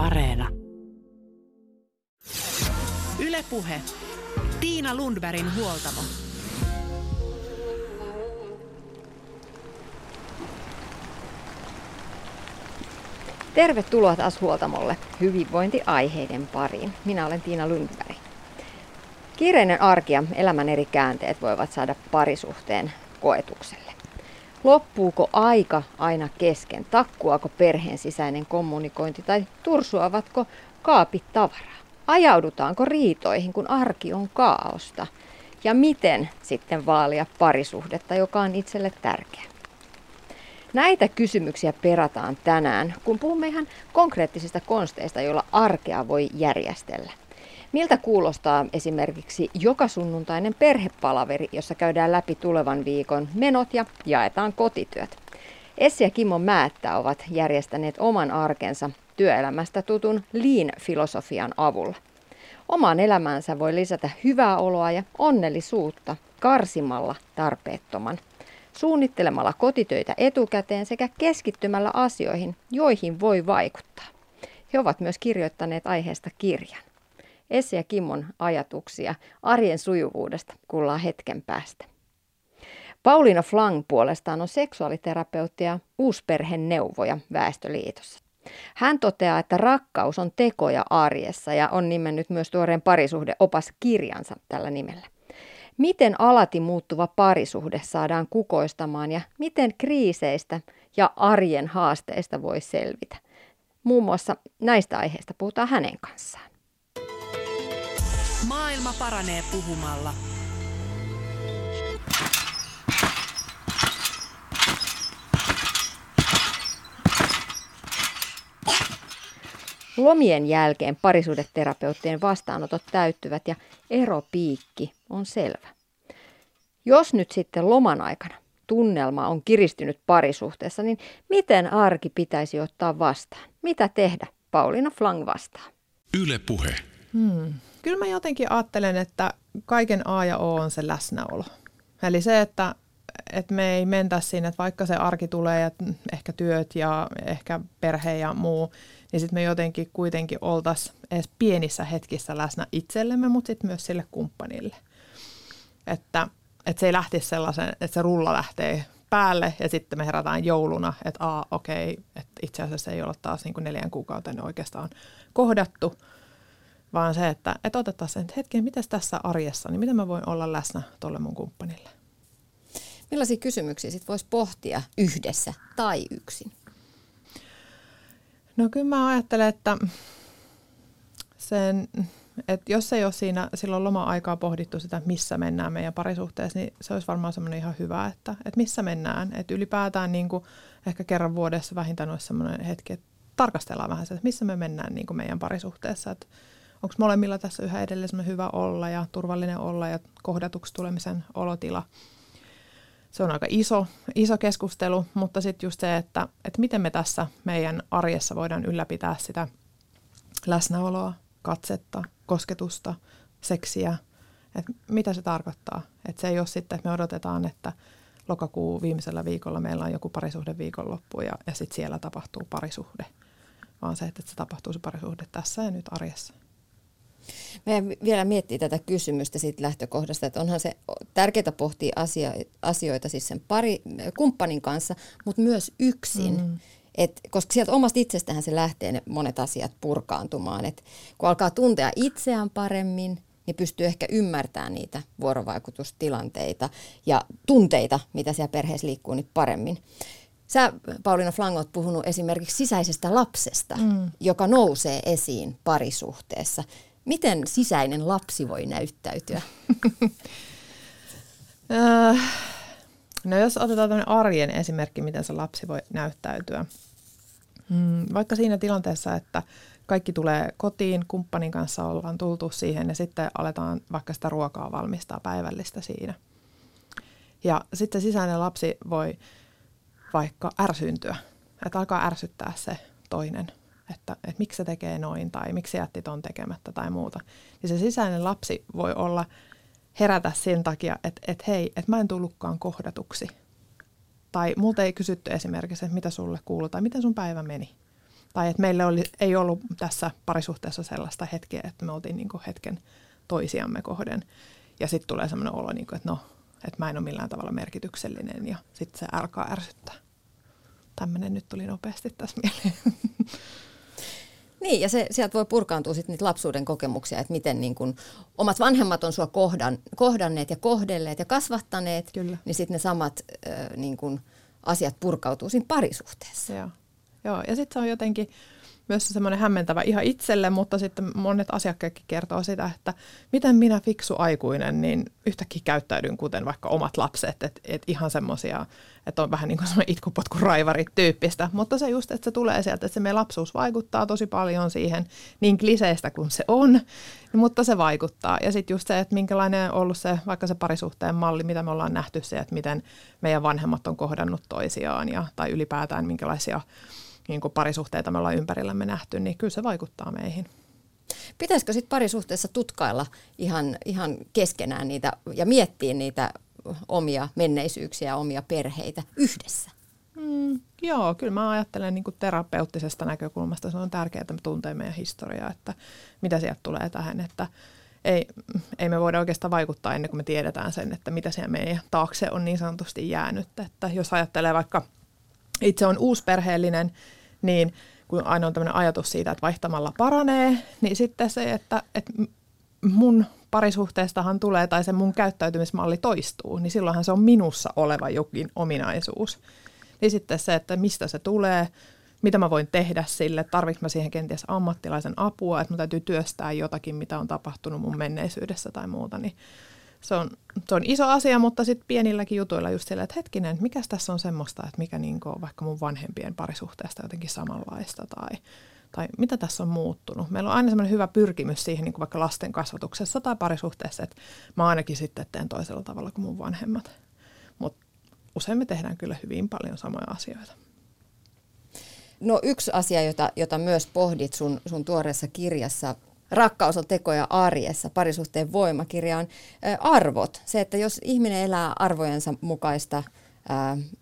Areena. Ylepuhe. Tiina Lundbergin huoltamo. Tervetuloa taas Huoltamolle hyvinvointiaiheiden pariin. Minä olen Tiina Lundberg. Kiireinen arki ja elämän eri käänteet voivat saada parisuhteen koetukselle. Loppuuko aika aina kesken? Takkuako perheen sisäinen kommunikointi tai tursuavatko kaapit tavaraa? Ajaudutaanko riitoihin, kun arki on kaaosta? Ja miten sitten vaalia parisuhdetta, joka on itselle tärkeä? Näitä kysymyksiä perataan tänään, kun puhumme ihan konkreettisista konsteista, joilla arkea voi järjestellä. Miltä kuulostaa esimerkiksi joka sunnuntainen perhepalaveri, jossa käydään läpi tulevan viikon menot ja jaetaan kotityöt? Essi ja Kimmo Määttä ovat järjestäneet oman arkensa työelämästä tutun lean-filosofian avulla. Omaan elämäänsä voi lisätä hyvää oloa ja onnellisuutta karsimalla tarpeettoman suunnittelemalla kotitöitä etukäteen sekä keskittymällä asioihin, joihin voi vaikuttaa. He ovat myös kirjoittaneet aiheesta kirjan. Essi ja Kimmon ajatuksia arjen sujuvuudesta kuullaan hetken päästä. Pauliina Flang puolestaan on seksuaaliterapeutti ja uusperheneuvoja Väestöliitossa. Hän toteaa, että rakkaus on tekoja arjessa ja on nimennyt myös tuoreen parisuhdeopas kirjansa tällä nimellä. Miten alati muuttuva parisuhde saadaan kukoistamaan ja miten kriiseistä ja arjen haasteista voi selvitä? Muun muassa näistä aiheista puhutaan hänen kanssaan. Maailma paranee puhumalla. Lomien jälkeen parisuudeterapeuttien vastaanotot täyttyvät ja eropiikki on selvä. Jos nyt sitten loman aikana tunnelma on kiristynyt parisuhteessa, niin miten arki pitäisi ottaa vastaan? Mitä tehdä? Pauliina Flang vastaa. Yle puhe. Hmm. Kyllä mä jotenkin ajattelen, että kaiken A ja O on se läsnäolo. Eli se, että, että me ei mentä siinä, että vaikka se arki tulee ja ehkä työt ja ehkä perhe ja muu, niin sitten me jotenkin kuitenkin oltaisiin edes pienissä hetkissä läsnä itsellemme, mutta sitten myös sille kumppanille. Että, että se ei lähtisi sellaisen, että se rulla lähtee päälle ja sitten me herätään jouluna, että aa okei, että itse asiassa ei ole taas niin kuin neljän kuukauden oikeastaan kohdattu, vaan se, että, että otetaan sen, että hetken, miten tässä arjessa, niin miten mä voin olla läsnä tuolle mun kumppanille. Millaisia kysymyksiä sitten voisi pohtia yhdessä tai yksin? No kyllä mä ajattelen, että, sen, että jos ei ole siinä silloin loma-aikaa pohdittu sitä, missä mennään meidän parisuhteessa, niin se olisi varmaan semmoinen ihan hyvä, että, että missä mennään. Että ylipäätään niin kuin ehkä kerran vuodessa vähintään olisi semmoinen hetki, että tarkastellaan vähän sitä, että missä me mennään niin kuin meidän parisuhteessa. Että onko molemmilla tässä yhä edelleen hyvä olla ja turvallinen olla ja kohdatuksi tulemisen olotila – se on aika iso, iso keskustelu, mutta sitten just se, että, että miten me tässä meidän arjessa voidaan ylläpitää sitä läsnäoloa, katsetta, kosketusta, seksiä, että mitä se tarkoittaa. Että se ei ole sitten, että me odotetaan, että lokakuun viimeisellä viikolla meillä on joku parisuhde viikonloppu ja, ja sitten siellä tapahtuu parisuhde, vaan se, että se tapahtuu se parisuhde tässä ja nyt arjessa. Meidän vielä miettii tätä kysymystä siitä lähtökohdasta, että onhan se tärkeää pohtia asia, asioita siis sen pari, kumppanin kanssa, mutta myös yksin. Mm. Et, koska sieltä omasta itsestähän se lähtee ne monet asiat purkaantumaan. Et kun alkaa tuntea itseään paremmin, niin pystyy ehkä ymmärtämään niitä vuorovaikutustilanteita ja tunteita, mitä siellä perheessä liikkuu, niin paremmin. Sä, Pauliina Flang, oot puhunut esimerkiksi sisäisestä lapsesta, mm. joka nousee esiin parisuhteessa. Miten sisäinen lapsi voi näyttäytyä? Äh, no jos otetaan tämmöinen arjen esimerkki, miten se lapsi voi näyttäytyä. Mm, vaikka siinä tilanteessa, että kaikki tulee kotiin, kumppanin kanssa ollaan tultu siihen ja sitten aletaan vaikka sitä ruokaa valmistaa päivällistä siinä. Ja sitten sisäinen lapsi voi vaikka ärsyyntyä, että alkaa ärsyttää se toinen – että, että miksi se tekee noin tai miksi jätti ton tekemättä tai muuta. Niin se sisäinen lapsi voi olla herätä sen takia, että, että hei, että mä en tullutkaan kohdatuksi. Tai multa ei kysytty esimerkiksi, että mitä sulle kuuluu tai miten sun päivä meni. Tai että meillä oli, ei ollut tässä parisuhteessa sellaista hetkeä, että me oltiin niin kuin hetken toisiamme kohden. Ja sitten tulee sellainen olo, niin kuin, että no, että mä en ole millään tavalla merkityksellinen ja sitten se alkaa ärsyttää. Tämmöinen nyt tuli nopeasti tässä mieleen. Niin, ja se, sieltä voi purkaantua sitten niitä lapsuuden kokemuksia, että miten niin kun omat vanhemmat on sua kohdan, kohdanneet ja kohdelleet ja kasvattaneet, Kyllä. niin sitten ne samat äh, niin kun asiat purkautuu siinä parisuhteessa. Joo, Joo. ja sitten se on jotenkin myös semmoinen hämmentävä ihan itselle, mutta sitten monet asiakkaatkin kertoo sitä, että miten minä fiksu aikuinen, niin yhtäkkiä käyttäydyn kuten vaikka omat lapset, että et ihan semmoisia, että on vähän niin kuin semmoinen itkupotku raivarit tyyppistä, mutta se just, että se tulee sieltä, että se meidän lapsuus vaikuttaa tosi paljon siihen, niin kliseistä kuin se on, mutta se vaikuttaa. Ja sitten just se, että minkälainen on ollut se, vaikka se parisuhteen malli, mitä me ollaan nähty se, että miten meidän vanhemmat on kohdannut toisiaan ja, tai ylipäätään minkälaisia niin kuin parisuhteita me ollaan ympärillämme nähty, niin kyllä se vaikuttaa meihin. Pitäisikö sitten parisuhteessa tutkailla ihan, ihan keskenään niitä ja miettiä niitä omia menneisyyksiä ja omia perheitä yhdessä? Mm, joo, kyllä mä ajattelen niin terapeuttisesta näkökulmasta. Se on tärkeää, että me tuntee meidän historiaa, että mitä sieltä tulee tähän, että ei, ei me voida oikeastaan vaikuttaa ennen kuin me tiedetään sen, että mitä siellä meidän taakse on niin sanotusti jäänyt. Että jos ajattelee vaikka itse on uusperheellinen, niin kun aina on tämmöinen ajatus siitä, että vaihtamalla paranee, niin sitten se, että, että mun parisuhteestahan tulee tai se mun käyttäytymismalli toistuu, niin silloinhan se on minussa oleva jokin ominaisuus. Niin sitten se, että mistä se tulee, mitä mä voin tehdä sille, tarvitsen mä siihen kenties ammattilaisen apua, että mun täytyy työstää jotakin, mitä on tapahtunut mun menneisyydessä tai muuta, niin se on, se on iso asia, mutta sitten pienilläkin jutuilla just sillä, että hetkinen, mikä tässä on semmoista, että mikä niin on vaikka mun vanhempien parisuhteesta jotenkin samanlaista tai, tai mitä tässä on muuttunut. Meillä on aina semmoinen hyvä pyrkimys siihen niin vaikka lasten kasvatuksessa tai parisuhteessa, että mä ainakin sitten teen toisella tavalla kuin mun vanhemmat. Mutta usein me tehdään kyllä hyvin paljon samoja asioita. No yksi asia, jota, jota myös pohdit sun, sun tuoreessa kirjassa, Rakkaus on tekoja arjessa, parisuhteen voimakirja on arvot. Se, että jos ihminen elää arvojensa mukaista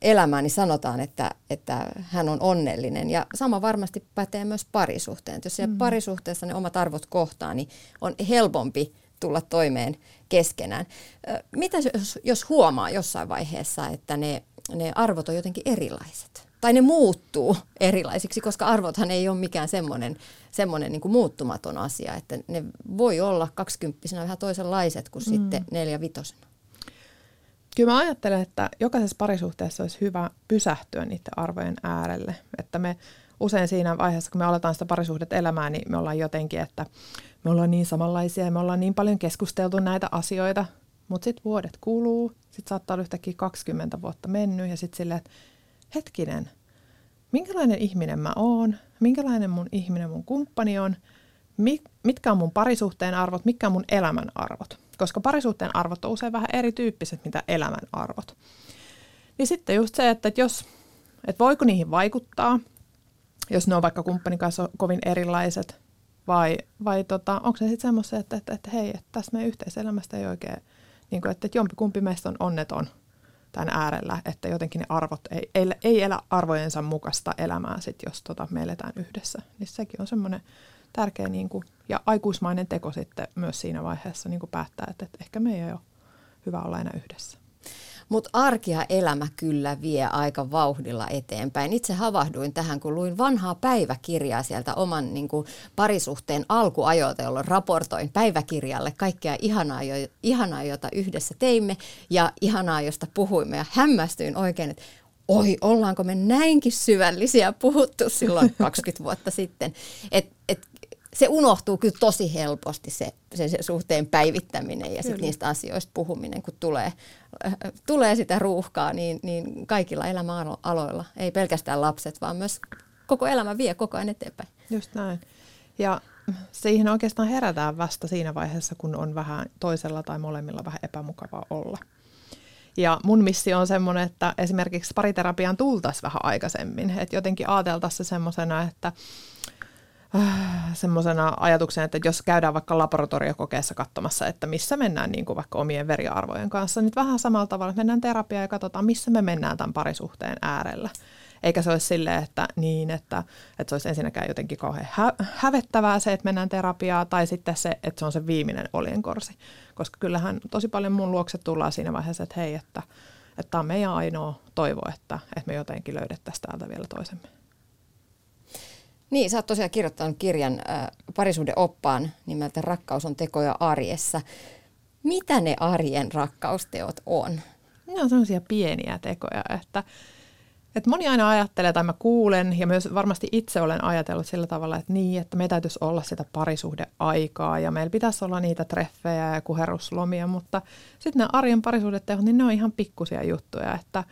elämää, niin sanotaan, että, että hän on onnellinen. Ja sama varmasti pätee myös parisuhteen. Jos siellä mm. parisuhteessa ne omat arvot kohtaa, niin on helpompi tulla toimeen keskenään. Mitä jos, jos huomaa jossain vaiheessa, että ne, ne arvot on jotenkin erilaiset? Tai ne muuttuu erilaisiksi, koska arvothan ei ole mikään semmoinen semmoinen niin kuin muuttumaton asia, että ne voi olla kaksikymppisenä vähän toisenlaiset kuin mm. sitten neljä vitosena. Kyllä mä ajattelen, että jokaisessa parisuhteessa olisi hyvä pysähtyä niiden arvojen äärelle. Että me usein siinä vaiheessa, kun me aletaan sitä parisuhdet elämää, niin me ollaan jotenkin, että me ollaan niin samanlaisia ja me ollaan niin paljon keskusteltu näitä asioita, mutta sitten vuodet kuluu, sitten saattaa olla yhtäkkiä 20 vuotta mennyt ja sitten silleen, että hetkinen, minkälainen ihminen mä oon, minkälainen mun ihminen mun kumppani on, mitkä on mun parisuhteen arvot, mitkä on mun elämän arvot. Koska parisuhteen arvot on usein vähän erityyppiset, mitä elämän arvot. Niin sitten just se, että jos, että voiko niihin vaikuttaa, jos ne on vaikka kumppanin kanssa kovin erilaiset, vai, vai tota, onko ne sitten semmoisia, että, että, että hei, että tässä meidän yhteiselämästä ei oikein, niin kuin, että, että jompikumpi meistä on onneton – tämän äärellä, että jotenkin ne arvot ei, ei, ei elä arvojensa mukaista elämää, sit, jos tota, me eletään yhdessä. Niin sekin on semmoinen tärkeä niin kuin, ja aikuismainen teko sitten myös siinä vaiheessa niin kuin päättää, että, että ehkä meidän ei ole hyvä olla enää yhdessä. Mutta arki ja elämä kyllä vie aika vauhdilla eteenpäin. Itse havahduin tähän, kun luin vanhaa päiväkirjaa sieltä oman niin kuin, parisuhteen alkuajoilta, jolloin raportoin päiväkirjalle kaikkea ihanaa, jo, ihanaa, jota yhdessä teimme ja ihanaa, josta puhuimme. Ja hämmästyin oikein, että oi, ollaanko me näinkin syvällisiä puhuttu silloin 20 vuotta sitten. Et, et se unohtuu kyllä tosi helposti se, se, se suhteen päivittäminen ja sitten niistä asioista puhuminen, kun tulee, äh, tulee sitä ruuhkaa, niin, niin kaikilla elämäaloilla, ei pelkästään lapset, vaan myös koko elämä vie koko ajan eteenpäin. Just näin. Ja siihen oikeastaan herätään vasta siinä vaiheessa, kun on vähän toisella tai molemmilla vähän epämukavaa olla. Ja mun missio on semmoinen, että esimerkiksi pariterapiaan tultaisiin vähän aikaisemmin. Että jotenkin ajateltaisiin se semmoisena, että äh, semmoisena ajatuksena, että jos käydään vaikka laboratoriokokeessa katsomassa, että missä mennään niin kuin vaikka omien veriarvojen kanssa, niin vähän samalla tavalla, että mennään terapiaan ja katsotaan, missä me mennään tämän parisuhteen äärellä. eikä se olisi silleen, että niin, että, että se olisi ensinnäkään jotenkin kauhean hä- hävettävää se, että mennään terapiaa, tai sitten se, että se on se viimeinen olienkorsi. Koska kyllähän tosi paljon mun luokse tullaan siinä vaiheessa, että hei, että tämä on meidän ainoa toivo, että, että me jotenkin löydettäisiin täältä vielä toisemme. Niin, sä oot tosiaan kirjoittanut kirjan äh, parisuhdeoppaan nimeltä Rakkaus on tekoja arjessa. Mitä ne arjen rakkausteot on? Ne on sellaisia pieniä tekoja, että, että moni aina ajattelee, tai mä kuulen, ja myös varmasti itse olen ajatellut sillä tavalla, että niin, että me täytyisi olla sitä parisuhdeaikaa, ja meillä pitäisi olla niitä treffejä ja kuheruslomia, mutta sitten ne arjen parisuhdeteot, niin ne on ihan pikkusia juttuja, että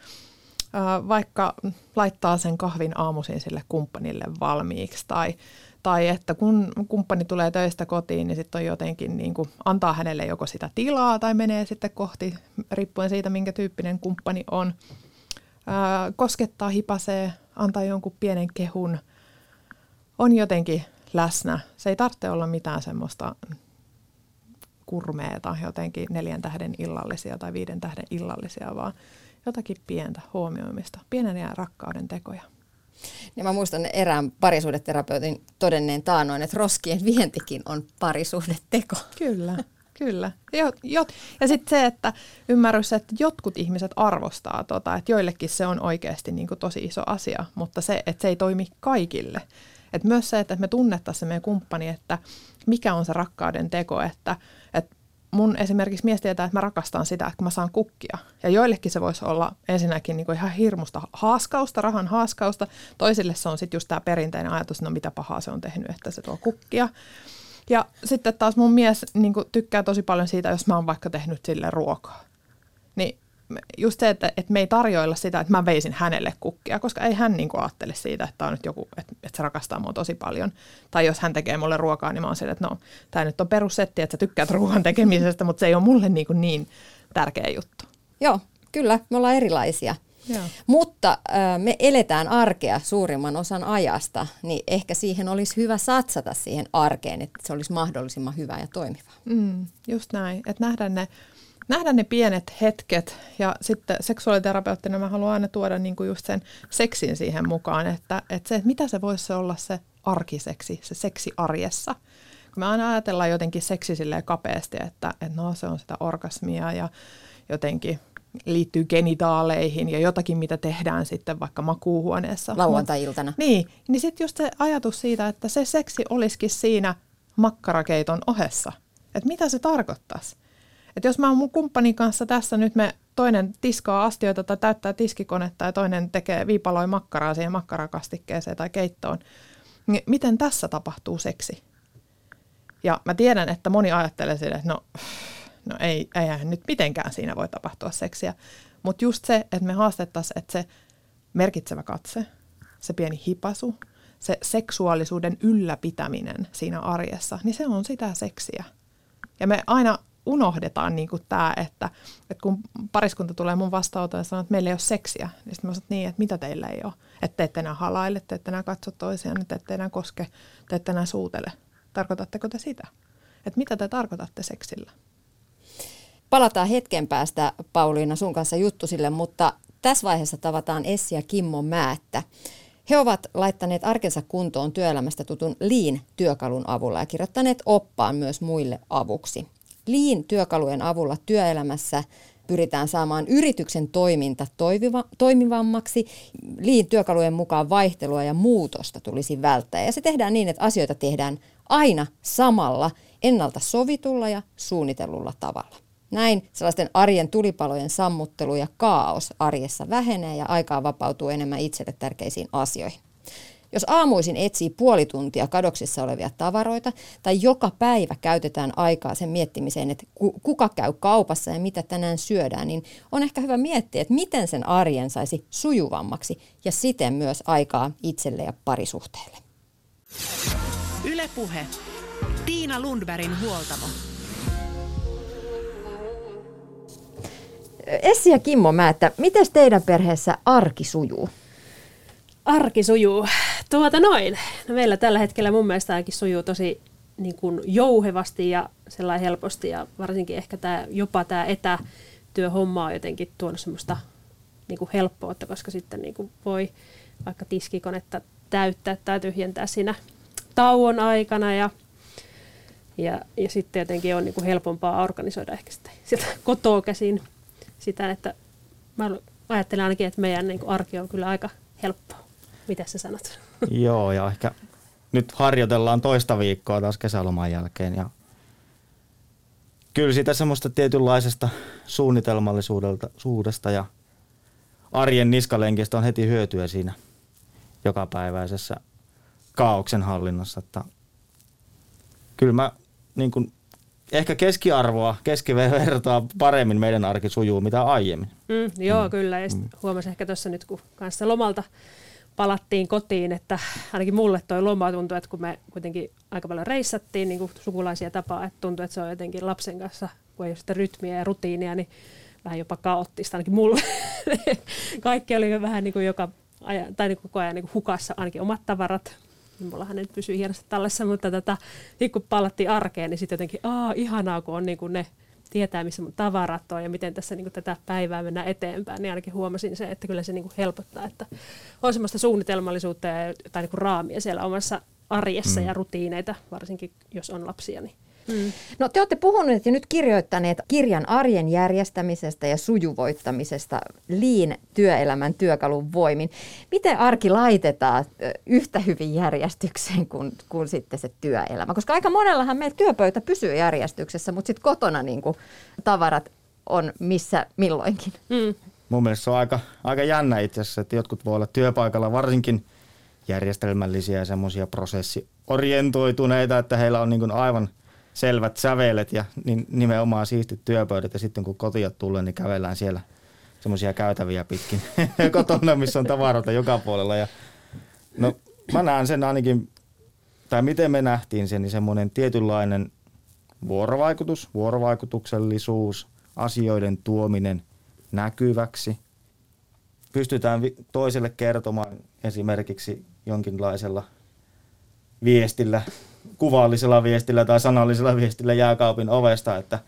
vaikka laittaa sen kahvin aamuisin sille kumppanille valmiiksi tai, tai että kun kumppani tulee töistä kotiin, niin sitten on jotenkin niin kuin antaa hänelle joko sitä tilaa tai menee sitten kohti, riippuen siitä, minkä tyyppinen kumppani on. Ää, koskettaa, hipasee, antaa jonkun pienen kehun, on jotenkin läsnä. Se ei tarvitse olla mitään semmoista kurmeeta, jotenkin neljän tähden illallisia tai viiden tähden illallisia, vaan jotakin pientä huomioimista, pienen ja rakkauden tekoja. Ja mä muistan erään parisuhdeterapeutin todenneen taanoin, että roskien vientikin on parisuhdeteko. Kyllä, kyllä. Jo, jo, ja sitten se, että ymmärrys, että jotkut ihmiset arvostaa tota, että joillekin se on oikeasti niin kuin tosi iso asia, mutta se, että se ei toimi kaikille. Et myös se, että me tunnettaisiin se meidän kumppani, että mikä on se rakkauden teko, että mun esimerkiksi mies tietää, että mä rakastan sitä, että mä saan kukkia. Ja joillekin se voisi olla ensinnäkin niin kuin ihan hirmusta haaskausta, rahan haaskausta. Toisille se on sitten just tämä perinteinen ajatus, no mitä pahaa se on tehnyt, että se tuo kukkia. Ja sitten taas mun mies niin kuin, tykkää tosi paljon siitä, jos mä oon vaikka tehnyt sille ruokaa. Niin just se, että, että me ei tarjoilla sitä, että mä veisin hänelle kukkia, koska ei hän niin kuin ajattele siitä, että on nyt joku, että, että se rakastaa mua tosi paljon. Tai jos hän tekee mulle ruokaa, niin mä oon sille, että no, tämä nyt on perussetti, että sä tykkäät ruoan tekemisestä, mutta se ei ole mulle niin, kuin niin tärkeä juttu. Joo, kyllä, me ollaan erilaisia. Joo. Mutta äh, me eletään arkea suurimman osan ajasta, niin ehkä siihen olisi hyvä satsata siihen arkeen, että se olisi mahdollisimman hyvä ja toimiva. Mm, just näin, että nähdään ne nähdä ne pienet hetket ja sitten seksuaaliterapeuttina mä haluan aina tuoda niinku just sen seksin siihen mukaan, että, että se, että mitä se voisi olla se arkiseksi, se seksi arjessa. Kun me aina ajatellaan jotenkin seksi silleen kapeasti, että, että no se on sitä orgasmia ja jotenkin liittyy genitaaleihin ja jotakin, mitä tehdään sitten vaikka makuuhuoneessa. Lauantai-iltana. Niin, niin sitten just se ajatus siitä, että se seksi olisikin siinä makkarakeiton ohessa. Että mitä se tarkoittaisi? Että jos mä oon mun kumppanin kanssa tässä nyt me toinen tiskaa astioita tai täyttää tiskikonetta ja toinen tekee viipaloi makkaraa siihen makkarakastikkeeseen tai keittoon, niin miten tässä tapahtuu seksi? Ja mä tiedän, että moni ajattelee sille, että no, no ei, eihän nyt mitenkään siinä voi tapahtua seksiä. Mutta just se, että me haastettaisiin, että se merkitsevä katse, se pieni hipasu, se seksuaalisuuden ylläpitäminen siinä arjessa, niin se on sitä seksiä. Ja me aina unohdetaan niin kuin tämä, että, että kun pariskunta tulee mun vastaanotoon ja sanoo, että meillä ei ole seksiä, niin sitten mä sanon, että niin, että mitä teillä ei ole. Että te ette enää halaile, te ette enää katso toisiaan, te ette enää koske, te ette enää suutele. Tarkoitatteko te sitä? Että mitä te tarkoitatte seksillä? Palataan hetken päästä, Pauliina, sun kanssa juttusille, mutta tässä vaiheessa tavataan Essi ja Kimmo Määttä. He ovat laittaneet arkensa kuntoon työelämästä tutun Liin-työkalun avulla ja kirjoittaneet oppaan myös muille avuksi. Lean-työkalujen avulla työelämässä pyritään saamaan yrityksen toiminta toiviva, toimivammaksi. Lean-työkalujen mukaan vaihtelua ja muutosta tulisi välttää. Ja se tehdään niin, että asioita tehdään aina samalla, ennalta sovitulla ja suunnitellulla tavalla. Näin sellaisten arjen tulipalojen sammuttelu ja kaos arjessa vähenee ja aikaa vapautuu enemmän itselle tärkeisiin asioihin. Jos aamuisin etsii puoli tuntia kadoksissa olevia tavaroita tai joka päivä käytetään aikaa sen miettimiseen, että kuka käy kaupassa ja mitä tänään syödään, niin on ehkä hyvä miettiä, että miten sen arjen saisi sujuvammaksi ja siten myös aikaa itselle ja parisuhteelle. Ylepuhe. Tiina Lundbergin huoltamo. Essi ja Kimmo Määttä, miten teidän perheessä arki sujuu? Arki sujuu. Tuota noin. No meillä tällä hetkellä mun mielestä ainakin sujuu tosi niin kuin jouhevasti ja sellainen helposti ja varsinkin ehkä tämä, jopa tämä etätyöhomma on jotenkin tuonut semmoista niin kuin helppoutta, koska sitten niin kuin voi, vaikka tiskikonetta täyttää tai tyhjentää siinä tauon aikana ja, ja, ja sitten jotenkin on niin kuin helpompaa organisoida ehkä sitä, sitä kotoa käsin sitä, että mä ajattelen ainakin, että meidän niin kuin arki on kyllä aika helppoa. Mitä sä sanot? Joo, ja ehkä nyt harjoitellaan toista viikkoa taas kesäloman jälkeen ja kyllä siitä semmoista tietynlaisesta suunnitelmallisuudesta ja arjen niskalenkistä on heti hyötyä siinä jokapäiväisessä kaauksen hallinnassa. Että kyllä mä niin kuin, ehkä keskiarvoa, keskivertoa paremmin meidän arki sujuu mitä aiemmin. Mm, joo, mm. kyllä. Ja mm. huomasin ehkä tuossa nyt, kun kanssa lomalta palattiin kotiin, että ainakin mulle toi loma tuntui, että kun me kuitenkin aika paljon reissattiin niin kuin sukulaisia tapaa, että tuntui, että se on jotenkin lapsen kanssa, kun ei ole sitä rytmiä ja rutiinia, niin vähän jopa kaoottista ainakin mulle. Kaikki oli vähän niin kuin joka ajan, tai niin koko ajan niin kuin hukassa, ainakin omat tavarat. Mullahan nyt pysyy hienosti tallessa, mutta tätä, niin kun palattiin arkeen, niin sitten jotenkin, aa, ihanaa, kun on niin kuin ne tietää, missä mun tavarat on ja miten tässä niin kuin, tätä päivää mennään eteenpäin, niin ainakin huomasin se, että kyllä se niin kuin, helpottaa, että on semmoista suunnitelmallisuutta ja, tai niin kuin, raamia siellä omassa arjessa mm. ja rutiineita, varsinkin jos on lapsia, niin Mm. No te olette puhuneet ja nyt kirjoittaneet kirjan arjen järjestämisestä ja sujuvoittamisesta liin työelämän työkalun voimin. Miten arki laitetaan yhtä hyvin järjestykseen kuin, kuin sitten se työelämä? Koska aika monellahan meidän työpöytä pysyy järjestyksessä, mutta sitten kotona niin kuin, tavarat on missä milloinkin. Mm. Mun mielestä se on aika, aika jännä itse asiassa, että jotkut voi olla työpaikalla varsinkin järjestelmällisiä ja semmoisia prosessiorientoituneita, että heillä on niin kuin aivan – selvät sävelet ja niin nimenomaan siistit työpöydät ja sitten kun kotiot tulee, niin kävellään siellä semmoisia käytäviä pitkin kotona, missä on tavaroita joka puolella. Ja, no mä näen sen ainakin, tai miten me nähtiin sen, niin semmoinen tietynlainen vuorovaikutus, vuorovaikutuksellisuus, asioiden tuominen näkyväksi. Pystytään toiselle kertomaan esimerkiksi jonkinlaisella viestillä kuvallisella viestillä tai sanallisella viestillä jääkaapin ovesta, että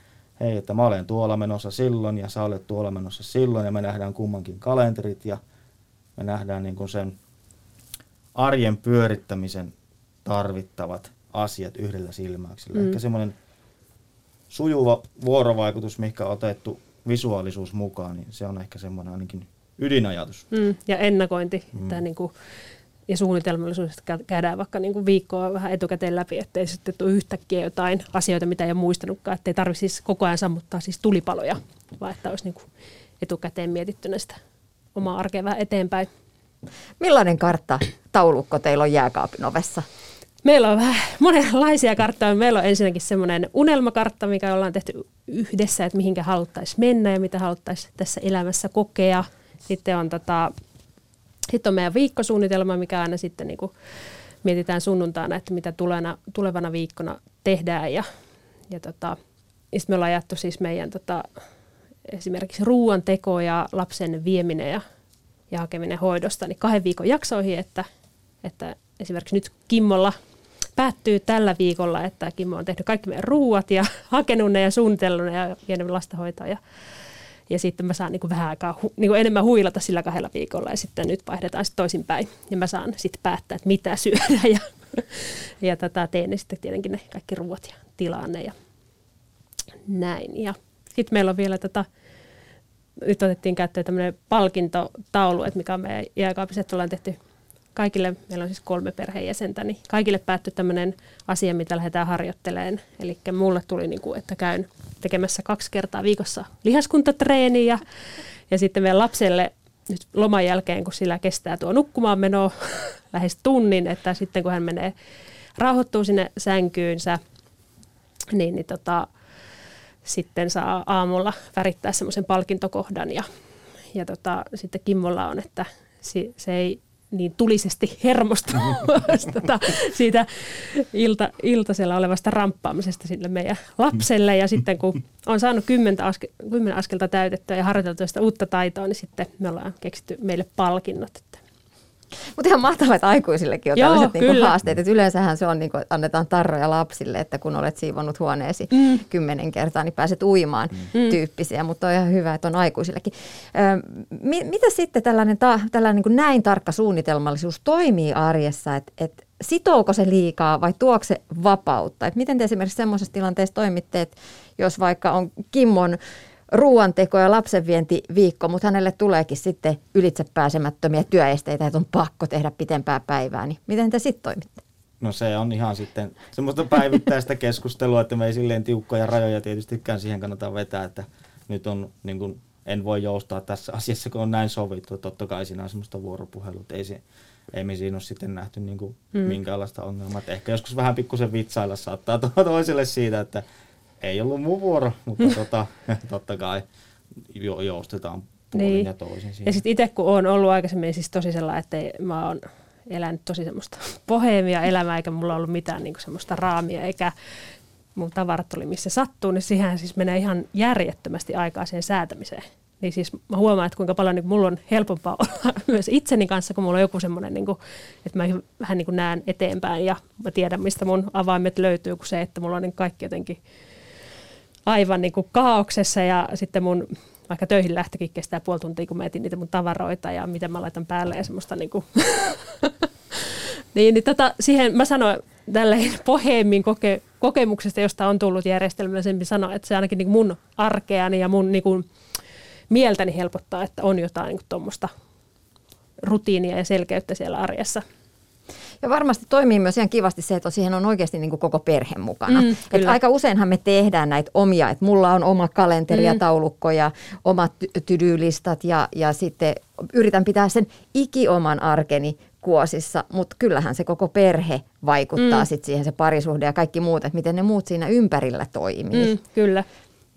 hei, että mä olen tuolla menossa silloin ja sä olet tuolla menossa silloin ja me nähdään kummankin kalenterit ja me nähdään niin kuin sen arjen pyörittämisen tarvittavat asiat yhdellä silmäyksellä. Mm. Ehkä semmoinen sujuva vuorovaikutus, mikä on otettu visuaalisuus mukaan, niin se on ehkä semmoinen ainakin ydinajatus. Mm, ja ennakointi, mm. että niin kuin ja suunnitelmallisuudesta käydään vaikka niin kuin viikkoa vähän etukäteen läpi, ettei sitten tule yhtäkkiä jotain asioita, mitä ei ole muistanutkaan, ettei tarvitse siis koko ajan sammuttaa siis tulipaloja, vaan että olisi niin kuin etukäteen mietittynä sitä omaa arkea vähän eteenpäin. Millainen kartta taulukko teillä on jääkaapin ovessa? Meillä on vähän monenlaisia karttoja. Meillä on ensinnäkin semmoinen unelmakartta, mikä ollaan tehty yhdessä, että mihinkä haluttaisiin mennä ja mitä haluttaisiin tässä elämässä kokea. Sitten on tota, sitten on meidän viikkosuunnitelma, mikä aina sitten niin kuin mietitään sunnuntaina, että mitä tulevana, tulevana viikkona tehdään. Ja, ja tota, sitten me ollaan jaettu siis meidän tota, esimerkiksi ruoanteko ja lapsen vieminen ja, ja hakeminen hoidosta niin kahden viikon jaksoihin, että, että esimerkiksi nyt Kimmolla päättyy tällä viikolla, että Kimmo on tehnyt kaikki meidän ruuat ja hakenut ne ja suunnitellut ne ja vienyt lasta hoitoa ja ja sitten mä saan niin kuin vähän aikaa hu, niin kuin enemmän huilata sillä kahdella viikolla ja sitten nyt vaihdetaan sitten toisinpäin. Ja mä saan sitten päättää, että mitä syödä ja, ja tätä teen ne sitten tietenkin ne kaikki ruoat ja tilanne ja näin. Ja sitten meillä on vielä tätä, nyt otettiin käyttöön tämmöinen palkintotaulu, että mikä on meidän jääkaapissa, että ollaan tehty kaikille, meillä on siis kolme perheenjäsentä, niin kaikille päättyi tämmöinen asia, mitä lähdetään harjoittelemaan. Eli mulle tuli, niin kuin, että käyn tekemässä kaksi kertaa viikossa lihaskuntatreeniä ja, ja sitten meidän lapselle nyt loman jälkeen, kun sillä kestää tuo nukkumaan meno lähes tunnin, että sitten kun hän menee, rauhoittuu sinne sänkyynsä, niin, niin tota, sitten saa aamulla värittää semmoisen palkintokohdan ja, ja tota, sitten Kimmolla on, että se ei niin tulisesti hermostu tota, siitä ilta, iltasella olevasta ramppaamisesta sille meidän lapselle. Ja sitten kun on saanut kymmentä, aske, kymmenen askelta täytettyä ja harjoiteltu sitä uutta taitoa, niin sitten me ollaan keksitty meille palkinnot. Että Mutta ihan mahtavaa, että aikuisillekin on Joo, tällaiset niinku haasteet. Et yleensähän se on, niinku, annetaan tarroja lapsille, että kun olet siivonnut huoneesi mm. kymmenen kertaa, niin pääset uimaan mm. tyyppisiä. Mutta on ihan hyvä, että on aikuisillekin. Ö, mi- mitä sitten tällainen, ta- tällainen niinku näin tarkka suunnitelmallisuus toimii arjessa? Että et sitooko se liikaa vai tuoko se vapautta? Et miten te esimerkiksi semmoisessa tilanteessa toimitte, että jos vaikka on Kimmon ruoanteko- ja lapsenvientiviikko, mutta hänelle tuleekin sitten ylitsepääsemättömiä työesteitä, että on pakko tehdä pitempää päivää, niin miten te sitten toimitte? No se on ihan sitten semmoista päivittäistä keskustelua, että me ei silleen tiukkoja rajoja tietystikään siihen kannata vetää, että nyt on niin kuin, en voi joustaa tässä asiassa, kun on näin sovittu. Totta kai siinä on semmoista vuoropuhelua, että ei, se, ei me siinä ole sitten nähty niin kuin mm. minkäänlaista ongelmaa. Että ehkä joskus vähän pikkusen vitsailla saattaa to- toiselle siitä, että ei ollut mun vuoro, mutta tota, totta kai jo, joustetaan puolin Niin. ja toisin siinä. Ja sitten itse kun olen ollut aikaisemmin siis tosi sellainen, että mä oon elänyt tosi semmoista boheemia elämää, eikä mulla ollut mitään niinku semmoista raamia, eikä mun tavarat oli missä sattuu, niin siihen siis menee ihan järjettömästi aikaa siihen säätämiseen. Niin siis mä huomaan, että kuinka paljon niin mulla on helpompaa olla myös itseni kanssa, kun mulla on joku semmoinen, niin kuin, että mä vähän niin kuin näen eteenpäin ja mä tiedän, mistä mun avaimet löytyy, kuin se, että mulla on niin kaikki jotenkin aivan niin kuin kaauksessa ja sitten mun vaikka töihin lähtökin kestää puoli tuntia, kun mä etin niitä mun tavaroita ja miten mä laitan päälle ja semmoista niin kuin niin, niin tota, siihen mä sanoin tälleen pohjemmin koke, kokemuksesta, josta on tullut järjestelmällisempi sanoa, että se ainakin niin mun arkeani ja mun niin kuin, mieltäni helpottaa, että on jotain niin tuommoista rutiinia ja selkeyttä siellä arjessa. Ja varmasti toimii myös ihan kivasti se, että siihen on oikeasti niin kuin koko perhe mukana. Mm, Et aika useinhan me tehdään näitä omia, että mulla on oma kalenteri ja Mm. taulukko ja omat ty- tydylistat ja, ja sitten yritän pitää sen ikioman arkeni kuosissa, mutta kyllähän se koko perhe vaikuttaa mm. sit siihen, se parisuhde ja kaikki muut, että miten ne muut siinä ympärillä toimii. Mm, kyllä.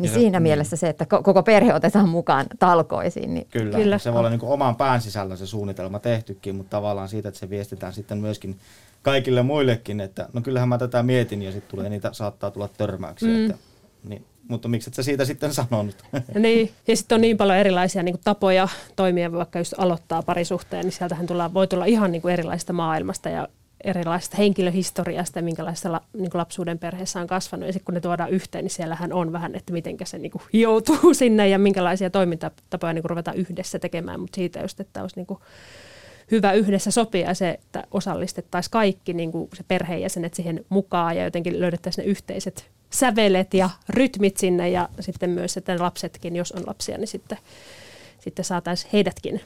Niin Ja siinä mm. mielessä se, että ko- koko perhe otetaan mukaan talkoisiin, niin Kyllä, Kyllä. Se voi olla niin kuin oman pään sisällä se suunnitelma tehtykin, mutta tavallaan siitä, että se viestitään sitten myöskin kaikille muillekin, että no kyllähän mä tätä mietin ja sitten tulee niitä, saattaa tulla törmäyksiä. Mm. Että, niin, mutta miksi et sä siitä sitten sanonut? Niin, ja sitten on niin paljon erilaisia niin kuin tapoja toimia, vaikka just aloittaa parisuhteen, niin sieltähän tulla, voi tulla ihan niin kuin erilaisesta maailmasta ja erilaisesta henkilöhistoriasta ja minkälaista la, niin lapsuuden perheessä on kasvanut. Ja sitten kun ne tuodaan yhteen, niin siellähän on vähän, että miten se niin kuin joutuu sinne ja minkälaisia toimintatapoja niin kuin ruveta yhdessä tekemään. Mutta siitä just, että olisi niin kuin hyvä yhdessä sopia se, että osallistettaisiin kaikki niin kuin se perheenjäsenet siihen mukaan ja jotenkin löydettäisiin ne yhteiset sävelet ja rytmit sinne ja sitten myös, että lapsetkin, jos on lapsia, niin sitten, sitten saataisiin heidätkin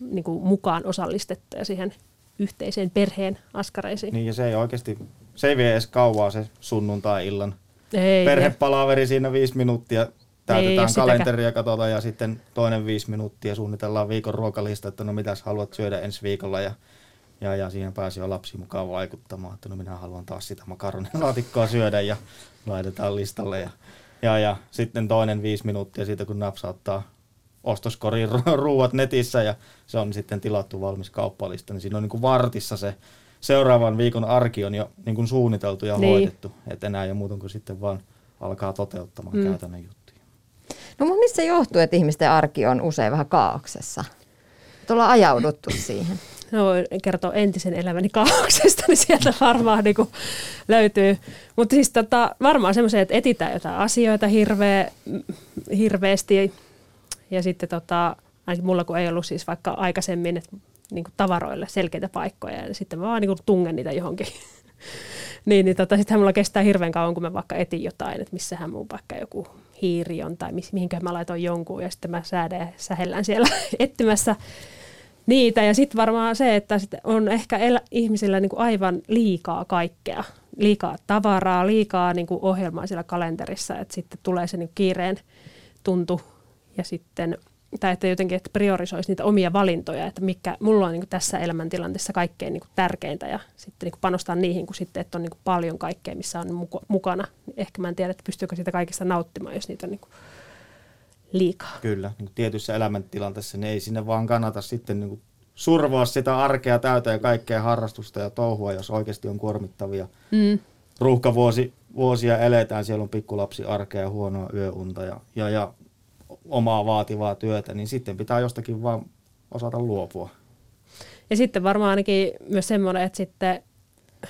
niin kuin mukaan osallistettua siihen yhteiseen perheen askareisiin. niin ja se ei oikeasti, se ei vie edes kauaa se sunnuntai-illan Ei, perhepalaveri siinä viisi minuuttia. Ei Täytetään sitäkään. kalenteria, katsotaan ja sitten toinen viisi minuuttia suunnitellaan viikon ruokalista, että no mitäs haluat syödä ensi viikolla ja, ja, ja siihen pääsi jo lapsi mukaan vaikuttamaan, että no minä haluan taas sitä makaronilaatikkoa syödä ja laitetaan listalle ja, ja, ja sitten toinen viisi minuuttia siitä, kun napsauttaa ostoskoriin ru- ruuat netissä ja se on sitten tilattu valmis kauppalista, niin siinä on niin kuin vartissa se seuraavan viikon arki on jo niin kuin suunniteltu ja Niin. hoidettu, että enää ei ole muuta kuin sitten vaan alkaa toteuttamaan Mm. mm. käytännön juttuja. No mutta mistä se johtuu, että ihmisten arki on usein vähän kaauksessa? Että ollaan ajauduttu siihen. No, voin kertoa entisen elämäni kaauksesta, niin sieltä varmaan niin löytyy. Mutta siis tota, varmaan semmoisia, että etitään jotain asioita hirveä, hirveästi. Ja sitten tota, ainakin mulla kun ei ollut siis vaikka aikaisemmin et, niin kuin tavaroille selkeitä paikkoja, ja sitten mä vaan niin kuin tungen niitä johonkin. niin, niin tota, sittenhän mulla kestää hirveän kauan, kun mä vaikka etin jotain, että missähän mun vaikka joku hiiri on tai mihinkä mä laitoin jonkun, ja sitten mä säädän ja sähellän siellä etsimässä niitä. Ja sitten varmaan se, että sit on ehkä el- ihmisillä niinku aivan liikaa kaikkea. Liikaa tavaraa, liikaa niinku ohjelmaa siellä kalenterissa, että sitten tulee se niinku kiireen tuntu ja sitten tai että jotenkin että priorisoisi niitä omia valintoja, että mikä mulla on niin tässä elämäntilanteessa kaikkein niin tärkeintä ja sitten niin panostaa niihin, kun sitten että on niin paljon kaikkea, missä on mukana. Ehkä mä en tiedä, että pystyykö siitä kaikista nauttimaan, jos niitä on niin liikaa. Kyllä, niin tietyissä elämäntilanteissa niin ei sinne vaan kannata sitten niin survoa sitä arkea täytä ja kaikkea harrastusta ja touhua, jos oikeasti on kuormittavia Mm. ruuhkavuosi, vuosia eletään, siellä on pikkulapsi arkea ja huonoa yöunta ja, ja, ja omaa vaativaa työtä, niin sitten pitää jostakin vaan osata luopua. Ja sitten varmaan ainakin myös semmoinen, että sitten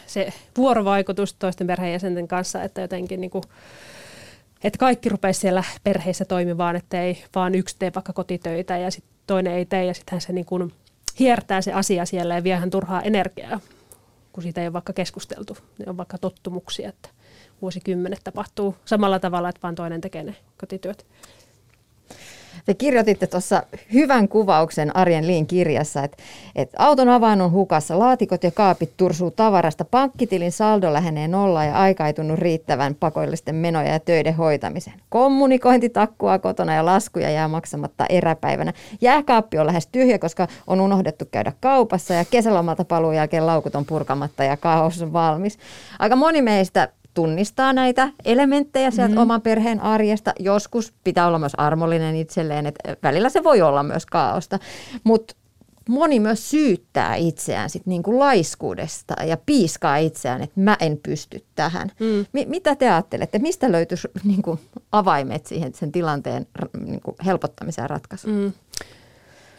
se vuorovaikutus toisten perheenjäsenten kanssa, että jotenkin niin kuin, että kaikki rupeaa siellä perheessä toimimaan, että ei vaan yksi tee vaikka kotitöitä ja sitten toinen ei tee ja sittenhän se niin kuin hiertää se asia siellä ja vie hän turhaa energiaa, kun siitä ei ole vaikka keskusteltu. Ne on vaikka tottumuksia, että vuosikymmenet tapahtuu samalla tavalla, että vaan toinen tekee ne kotityöt. Te kirjoititte tuossa hyvän kuvauksen Arjen Liin kirjassa, että, että auton avain on hukassa, laatikot ja kaapit tursuu tavarasta, pankkitilin saldo lähenee nolla ja aika ei tunnu riittävän pakollisten menoja ja töiden hoitamiseen. Kommunikointi takkua kotona ja laskuja jää maksamatta eräpäivänä. Jääkaappi on lähes tyhjä, koska on unohdettu käydä kaupassa ja kesälomalta paluun jälkeen laukut on purkamatta ja kaos on valmis. Aika moni meistä tunnistaa näitä elementtejä sieltä mm-hmm. oman perheen arjesta. Joskus pitää olla myös armollinen itselleen, että välillä se voi olla myös kaaosta. Mutta moni myös syyttää itseään sit niinku laiskuudesta ja piiskaa itseään, että mä en pysty tähän. Mm. M- mitä te ajattelette? Mistä löytyisi niinku avaimet siihen sen tilanteen niinku helpottamiseen ja ratkaisuun? Mm.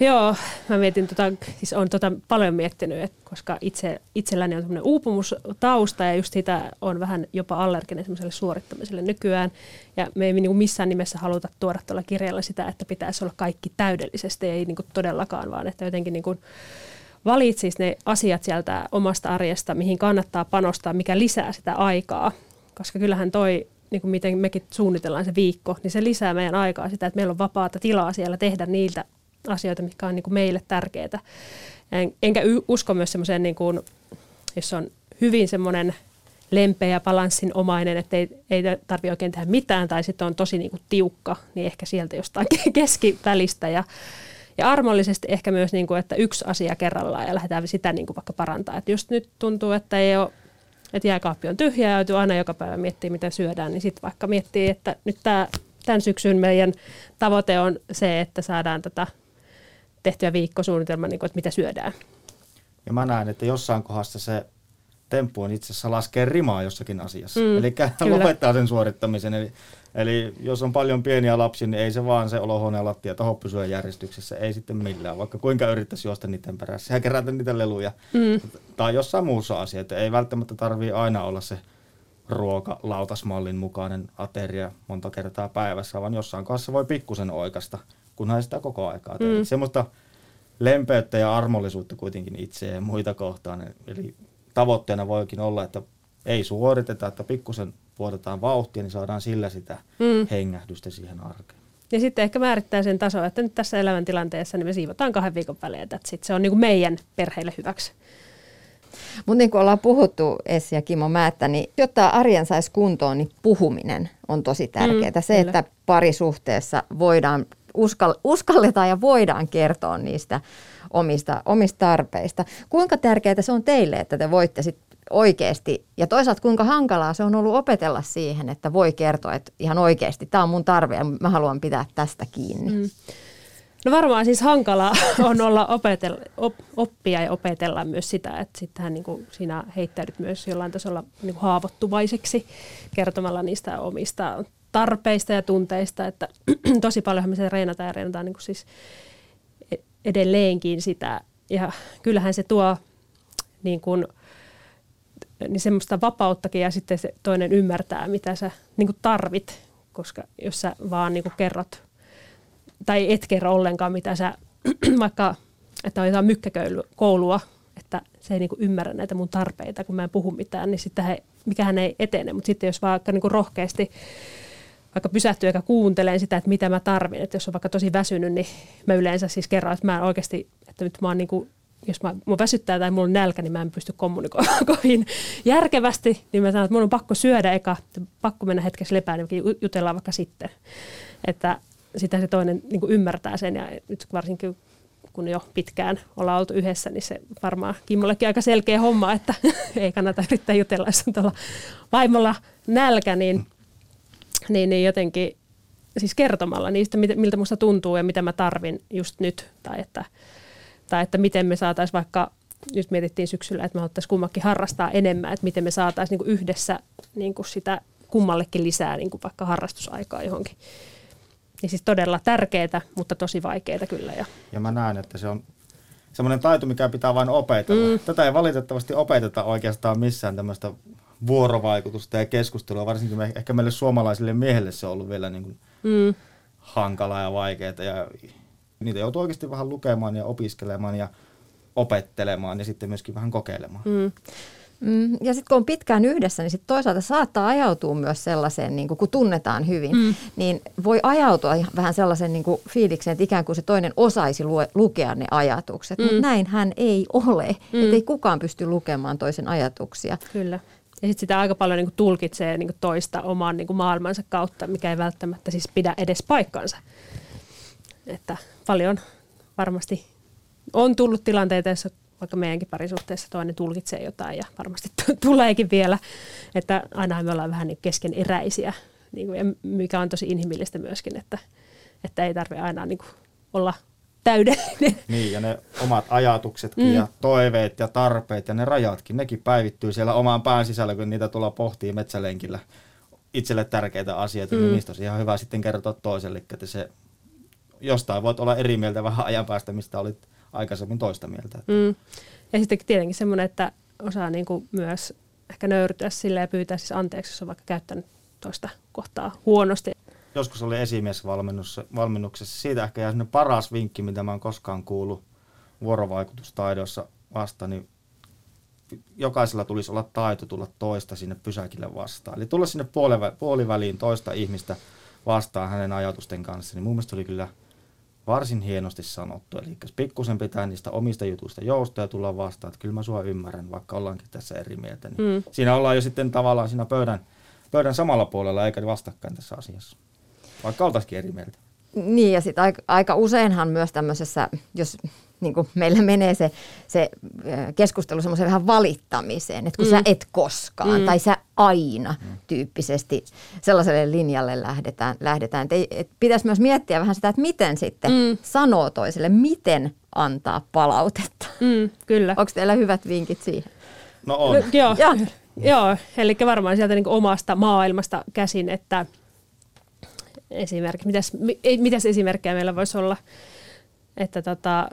Joo, mä mietin, tota, siis olen tota paljon miettinyt, että koska itse, itselläni on semmoinen uupumustausta ja just sitä on vähän jopa allerginen semmoiselle suorittamiselle nykyään. Ja me ei niin missään nimessä haluta tuoda tuolla kirjalla sitä, että pitäisi olla kaikki täydellisesti, ei niin todellakaan, vaan että jotenkin niin kuin valitsisi ne asiat sieltä omasta arjesta, mihin kannattaa panostaa, mikä lisää sitä aikaa. Koska kyllähän toi niin kuin miten mekin suunnitellaan se viikko, niin se lisää meidän aikaa sitä, että meillä on vapaata tilaa siellä tehdä niiltä asioita, mitkä on niin kuin meille tärkeitä. En, enkä usko myös semmoiseen, niin kuin, jos on hyvin semmoinen lempeä balanssin omainen, että ei, ei tarvitse oikein tehdä mitään tai sitten on tosi niin kuin tiukka, niin ehkä sieltä jostain keskivälistä ja, ja armollisesti ehkä myös, niin kuin, että yksi asia kerrallaan ja lähdetään sitä niin kuin vaikka parantaa. Että just nyt tuntuu, että ei ole että jääkaappi on tyhjä ja joutuu aina joka päivä miettiä, mitä syödään, niin sitten vaikka miettii, että nyt tämä, tämän syksyn meidän tavoite on se, että saadaan tätä tehtyä viikkosuunnitelma, niin kuin, että mitä syödään. Ja mä näen, että jossain kohdassa se temppu on itse asiassa laskee rimaa jossakin asiassa. Mm, eli lopettaa sen suorittamisen. Eli, eli jos on paljon pieniä lapsia, niin ei se vaan se olohuoneen lattia taho pysyä järjestyksessä. Ei sitten millään, vaikka kuinka yrittäisi juosta niiden perässä ja kerätä niitä leluja. Mm. Tai jossain muussa asiassa. Ei välttämättä tarvii aina olla se ruoka lautasmallin mukainen ateria monta kertaa päivässä, vaan jossain kanssa voi pikkusen oikasta kunhan sitä koko aikaa. Mm. Semmoista lempeyttä ja armollisuutta kuitenkin itse ja muita kohtaan. Eli tavoitteena voikin olla, että ei suoriteta, että pikkusen vuotetaan vauhtia, niin saadaan sillä sitä mm. hengähdystä siihen arkeen. Ja sitten ehkä määrittää sen taso, että nyt tässä elämäntilanteessa niin me siivotaan kahden viikon välein, että sit se on niin kuin meidän perheille hyväksi. Mutta niin kuin ollaan puhuttu Essi ja Kimo Määttä, niin jotta arjen saisi kuntoon, niin puhuminen on tosi tärkeää. Mm, se, kyllä. että parisuhteessa voidaan uskall, uskalletaan ja voidaan kertoa niistä omista, omista tarpeista. Kuinka tärkeää se on teille, että te voitte sit oikeasti, ja toisaalta kuinka hankalaa se on ollut opetella siihen, että voi kertoa, että ihan oikeasti tämä on mun tarve ja mä haluan pitää tästä kiinni. Mm. No varmaan siis hankalaa on olla opetella, op, oppia ja opetella myös sitä, että sittenhän niin kuin sinä heittäydyt myös jollain tasolla niin kuin haavoittuvaiseksi kertomalla niistä omista tarpeista ja tunteista, että tosi paljon me se reenataan ja reenataan niin kuin siis e-, edelleenkin sitä. Ja kyllähän se tuo niin kuin, niin semmoista vapauttakin ja sitten se toinen ymmärtää, mitä sä niin kuin tarvit, koska jos sä vaan niin kuin kerrot tai et kerro ollenkaan, mitä sä vaikka, että on jotain mykkäkoulua, että se ei niin kuin ymmärrä näitä mun tarpeita, kun mä en puhu mitään, niin sitten he, mikähän ei etene. Mutta sitten jos vaikka niin kuin rohkeasti vaikka pysähtyy eikä kuuntelee sitä, että mitä mä tarvin. Että jos on vaikka tosi väsynyt, niin mä yleensä siis kerron, että mä en oikeasti, että nyt mä oon niin kuin, jos mä, mua väsyttää tai mulla on nälkä, niin mä en pysty kommunikoimaan järkevästi, niin mä sanon, että mun on pakko syödä eka, pakko mennä hetkeksi lepään, niin jutellaan vaikka sitten. Että sitä se toinen niin kuin ymmärtää sen ja nyt varsinkin kun jo pitkään ollaan oltu yhdessä, niin se varmaan Kimmollekin aika selkeä homma, että ei kannata yrittää jutella, jos on tuolla vaimolla nälkä, niin niin, niin jotenkin siis kertomalla niistä, miltä musta tuntuu ja mitä mä tarvin just nyt. Tai että, tai että miten me saataisiin vaikka, nyt mietittiin syksyllä, että me haluttaisiin kummakin harrastaa enemmän, että miten me saataisiin niin yhdessä niin kuin sitä kummallekin lisää niin kuin vaikka harrastusaikaa johonkin. Niin siis todella tärkeää, mutta tosi vaikeaa kyllä. Ja, ja mä näen, että se on semmoinen taito, mikä pitää vain opetella. Mm. Tätä ei valitettavasti opeteta oikeastaan missään tämmöistä vuorovaikutusta ja keskustelua, varsinkin me, ehkä meille suomalaisille miehille se on ollut vielä niin kuin mm. hankalaa ja vaikeaa. Ja niitä joutuu oikeasti vähän lukemaan ja opiskelemaan ja opettelemaan ja sitten myöskin vähän kokeilemaan. Mm. Mm, ja sitten kun on pitkään yhdessä, niin sit toisaalta saattaa ajautua myös sellaiseen, niin kun tunnetaan hyvin, mm. niin voi ajautua vähän sellaisen niin fiilikseen, että ikään kuin se toinen osaisi lue, lukea ne ajatukset. Mm. Mutta näin hän ei ole, mm. että ei kukaan pysty lukemaan toisen ajatuksia. Kyllä. Ja sitten sitä aika paljon niin kuin tulkitsee niin kuin toista oman niin kuin maailmansa kautta, mikä ei välttämättä siis pidä edes paikkansa. Että paljon varmasti on tullut tilanteita, joissa vaikka meidänkin parisuhteessa toinen tulkitsee jotain ja varmasti t- tuleekin vielä, että aina me ollaan vähän niin keskeneräisiä, niin kuin, ja mikä on tosi inhimillistä myöskin, että, että ei tarvitse aina niin kuin olla täydellinen. Niin, ja ne omat ajatuksetkin mm. ja toiveet ja tarpeet ja ne rajatkin, nekin päivittyy siellä omaan pään sisällä, kun niitä tulla pohtii metsälenkillä itselle tärkeitä asioita, niin mm. niin niistä on ihan hyvä sitten kertoa toiselle, että se jostain voit olla eri mieltä vähän ajan päästä, mistä olit aikaisemmin toista mieltä. Mm. Ja sitten tietenkin semmoinen, että osaa niin kuin myös ehkä nöyrtyä sille ja pyytää siis anteeksi, jos on vaikka käyttänyt toista kohtaa huonosti. Joskus oli esimiesvalmennuksessa. Siitä ehkä jää paras vinkki, mitä mä oon koskaan kuullut vuorovaikutustaidossa vasta, niin jokaisella tulisi olla taito tulla toista sinne pysäkille vastaan. Eli tulla sinne puoliväliin toista ihmistä vastaan hänen ajatusten kanssa, niin mun mielestä oli kyllä – varsin hienosti sanottu. Eli pikkusen pitää niistä omista jutuista joustoja tulla vastaan, että kyllä mä sua ymmärrän, vaikka ollaankin tässä eri mieltä. Niin mm. Siinä ollaan jo sitten tavallaan siinä pöydän, pöydän samalla puolella, eikä vastakkain tässä asiassa, vaikka oltaisikin eri mieltä. Niin ja sitten aika, aika useinhan myös tämmöisessä, jos niin kuin meillä menee se, se keskustelu semmoiseen vähän valittamiseen, että kun mm. sä et koskaan mm. tai sä aina mm. tyyppisesti sellaiselle linjalle lähdetään. lähdetään. Et, et pitäisi myös miettiä vähän sitä, että miten sitten mm. sanoo toiselle, miten antaa palautetta. Mm, kyllä. Onko teillä hyvät vinkit siihen? No on. No, joo, ja. joo, eli varmaan sieltä niin omasta maailmasta käsin, että esimerkiksi, mitäs, mitäs esimerkkejä meillä voisi olla – että tota,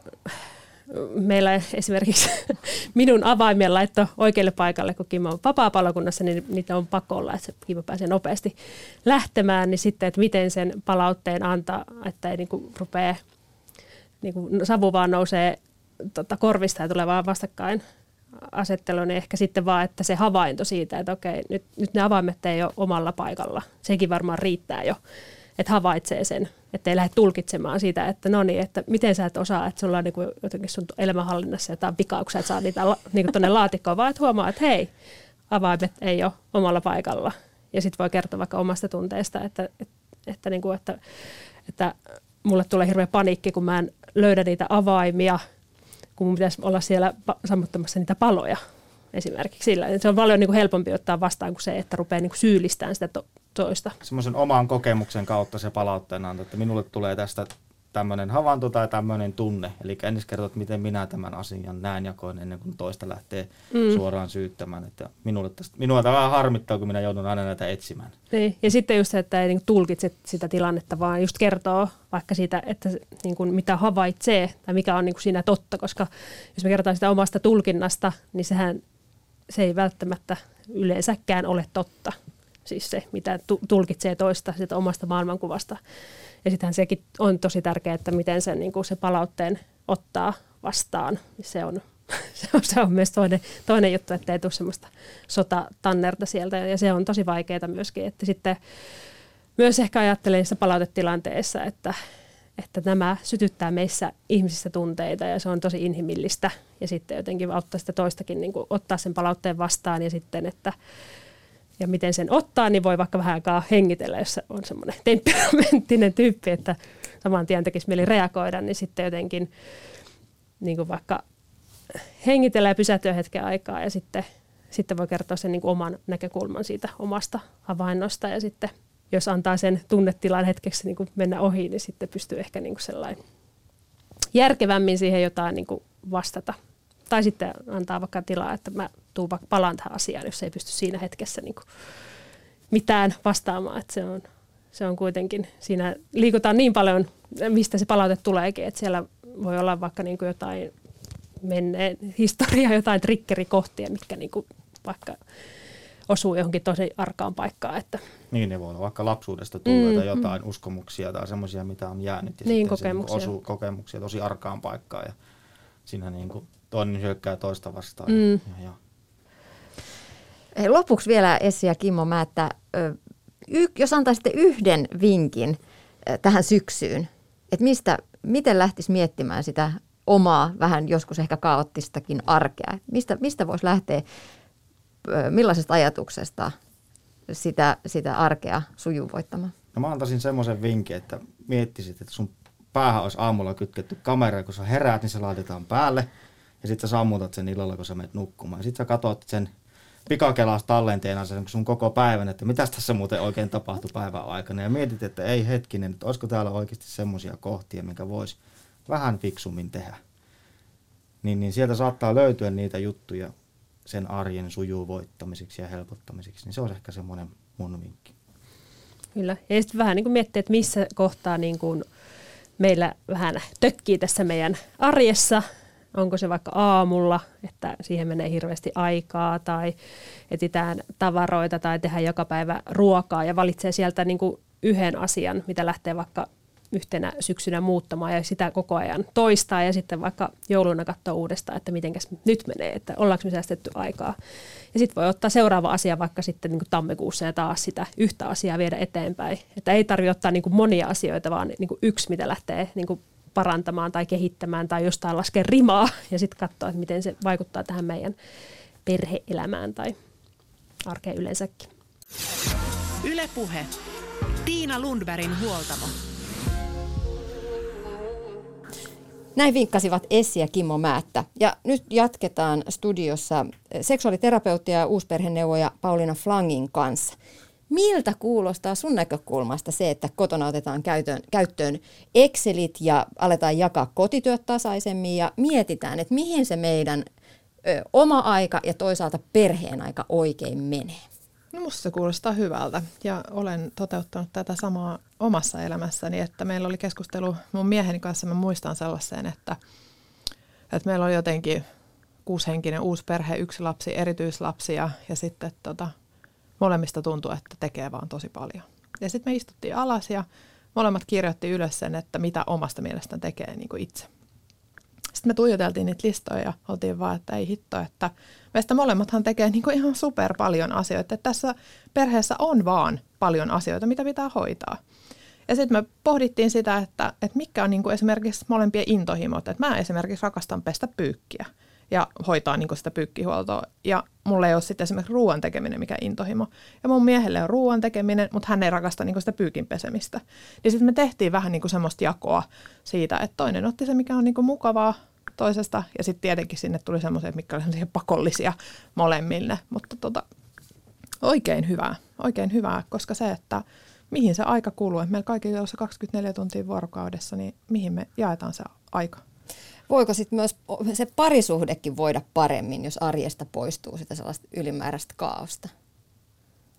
meillä esimerkiksi minun avaimen laitto oikealle paikalle, kun Kimmo on vapaa-palokunnassa, niin niitä on pakko olla, että Kimmo pääsee nopeasti lähtemään, niin sitten, että miten sen palautteen antaa, että ei niin kuin rupea, niin kuin savu vaan nousee tota, korvista ja tulee vaan vastakkain asettelu, niin ehkä sitten vaan, että se havainto siitä, että okei, nyt, nyt ne avaimet ei ole omalla paikalla. Sekin varmaan riittää jo, että havaitsee sen että ei lähde tulkitsemaan sitä, että no niin, että miten sä et osaa, että sulla on niin kuin jotenkin sun elämänhallinnassa jotain vikaa, kun sä et saa niitä niin tuonne laatikkoon, vaan että huomaa, että hei, avaimet ei ole omalla paikalla. Ja sitten voi kertoa vaikka omasta tunteesta, että, että, että, niin kuin, että, että mulle tulee hirveä paniikki, kun mä en löydä niitä avaimia, kun mun pitäisi olla siellä sammuttamassa niitä paloja esimerkiksi sillä. Se on paljon niin kuin helpompi ottaa vastaan kuin se, että rupeaa niin kuin syyllistämään sitä to- toista. Semmoisen oman kokemuksen kautta se palautteena on, että minulle tulee tästä tämmöinen havainto tai tämmöinen tunne. Eli ensin kertoo, miten minä tämän asian näen ja koen ennen kuin toista lähtee mm. suoraan syyttämään. Että minulle tästä, minua tämä vähän harmittaa, kun minä joudun aina näitä etsimään. Niin. Ja sitten just se, että ei niin tulkitse sitä tilannetta, vaan just kertoo vaikka siitä, että niin kuin mitä havaitsee tai mikä on niin kuin siinä totta. Koska jos me kerrotaan sitä omasta tulkinnasta, niin sehän se ei välttämättä yleensäkään ole totta. Siis se, mitä tulkitsee toista sitä omasta maailmankuvasta. Ja sittenhän sekin on tosi tärkeää, että miten sen, niin kuin se palautteen ottaa vastaan. Se on, se on, se on myös toinen, toinen juttu, että ei tule semmoista sotatannerta sieltä. Ja se on tosi vaikeaa myöskin. Että sitten myös ehkä ajattelen niissä palautetilanteissa, että, että nämä sytyttää meissä ihmisissä tunteita ja se on tosi inhimillistä. Ja sitten jotenkin auttaa sitä toistakin niin kuin ottaa sen palautteen vastaan ja sitten, että ja miten sen ottaa, niin voi vaikka vähän aikaa hengitellä, jos on semmoinen temperamenttinen tyyppi, että saman tien tekisi mieli reagoida, niin sitten jotenkin niin kuin vaikka hengitellä ja pysähtyä hetken aikaa ja sitten, sitten voi kertoa sen niin kuin oman näkökulman siitä omasta havainnosta ja sitten jos antaa sen tunnetilan hetkeksi niin kuin mennä ohi, niin sitten pystyy ehkä niin kuin sellainen järkevämmin siihen jotain niin kuin vastata. Tai sitten antaa vaikka tilaa, että mä tuun vaikka palaan tähän asiaan, jos ei pysty siinä hetkessä niin kuin mitään vastaamaan. Että se, on, se on kuitenkin, siinä liikutaan niin paljon, mistä se palaute tuleekin, että siellä voi olla vaikka niin kuin jotain menneen historiaa jotain triggerikohtia, mitkä niin kuin vaikka osuu johonkin tosi arkaan paikkaan. Että. Niin, ne voi olla vaikka lapsuudesta tulleita mm, jotain mm. uskomuksia tai semmoisia, mitä on jäänyt. Ja niin, niinku kokemuksia. Se osuu kokemuksia tosi arkaan paikkaan ja siinä niin kuin toinen hyökkää toista vastaan. Mm. Ja, ja. Hei, lopuksi vielä Essi ja Kimmo Määttä, y- jos antaisitte yhden vinkin tähän syksyyn, että mistä, miten lähtisi miettimään sitä omaa, vähän joskus ehkä kaoottistakin arkea. Mistä, mistä voisi lähteä, millaisesta ajatuksesta sitä, sitä arkea sujuvoittamaan? No mä antaisin semmoisen vinkin, että miettisit, että sun päähän olisi aamulla kytketty kamera, kun sä heräät, niin se laitetaan päälle. Ja sitten sä sammutat sen illalla, kun sä menet nukkumaan. Sitten sä katsot sen pikakelasta tallenteena sen sun koko päivän, että mitä tässä muuten oikein tapahtui päivän aikana. Ja mietit, että ei hetkinen, että olisiko täällä oikeasti semmoisia kohtia, mikä voisi vähän fiksummin tehdä. Niin, niin sieltä saattaa löytyä niitä juttuja sen arjen sujuvoittamiseksi ja helpottamiseksi. Niin se olisi ehkä semmoinen mun vinkki. Kyllä. Ja sitten vähän niin kuin miettiä, että missä kohtaa niin kuin meillä vähän tökkii tässä meidän arjessa. Onko se vaikka aamulla, että siihen menee hirveästi aikaa tai etsitään tavaroita tai tehdään joka päivä ruokaa ja valitsee sieltä niin kuin yhden asian, mitä lähtee vaikka yhtenä syksynä muuttamaan ja sitä koko ajan toistaa ja sitten vaikka jouluna katsoa uudestaan, että mitenkäs nyt menee, että ollaanko me säästetty aikaa. Ja sitten voi ottaa seuraava asia vaikka sitten niin kuin tammikuussa ja taas sitä yhtä asiaa viedä eteenpäin. Että ei tarvitse ottaa niin kuin monia asioita, vaan niin kuin yksi, mitä lähtee niin kuin parantamaan tai kehittämään tai jostain laskea rimaa ja sitten katsoa, että miten se vaikuttaa tähän meidän perheelämään tai arkeen yleensäkin. Ylepuhe. Tiina Lundbergin huoltamo. Näin vinkkasivat Essi ja Kimmo Määttä. Ja nyt jatketaan studiossa seksuaaliterapeutti ja uusperheneuvoja Pauliina Flangin kanssa. Miltä kuulostaa sun näkökulmasta se, että kotona otetaan käyttöön, käyttöön Excelit ja aletaan jakaa kotityöt tasaisemmin ja mietitään, että mihin se meidän ö, oma aika ja toisaalta perheen aika oikein menee? No musta se kuulostaa hyvältä ja olen toteuttanut tätä samaa omassa elämässäni, että meillä oli keskustelu mun mieheni kanssa, mä muistan sellaiseen, että, että meillä oli jotenkin kuushenkinen uusi perhe, yksi lapsi, erityislapsi ja, ja sitten tota, molemmista tuntui, että tekee vaan tosi paljon. Ja sitten me istuttiin alas ja molemmat kirjoitti ylös sen, että mitä omasta mielestään tekee niin kuin itse. Sitten me tuijoteltiin niitä listoja ja oltiin vaan, että ei hitto, että meistä molemmathan tekee niin kuin ihan super paljon asioita. Että tässä perheessä on vaan paljon asioita, mitä pitää hoitaa. Ja sitten me pohdittiin sitä, että, että mikä on niin kuin esimerkiksi molempien intohimot. Että mä esimerkiksi rakastan pestä pyykkiä ja hoitaa niin sitä pyykkihuoltoa. Ja mulla ei ole sitten esimerkiksi ruoan tekeminen mikä intohimo. Ja mun miehelle on ruoan tekeminen, mutta hän ei rakasta niin sitä pyykin pesemistä. Niin sitten me tehtiin vähän niin semmoista jakoa siitä, että toinen otti se, mikä on niin mukavaa toisesta. Ja sitten tietenkin sinne tuli semmoisia, mitkä olivat pakollisia molemmille. Mutta tota, oikein hyvää, oikein hyvää, koska se, että mihin se aika kuluu, meillä kaikilla on se 24 tuntia vuorokaudessa, niin mihin me jaetaan se aika. Voiko sitten myös se parisuhdekin voida paremmin, jos arjesta poistuu sitä sellaista ylimääräistä kaaosta?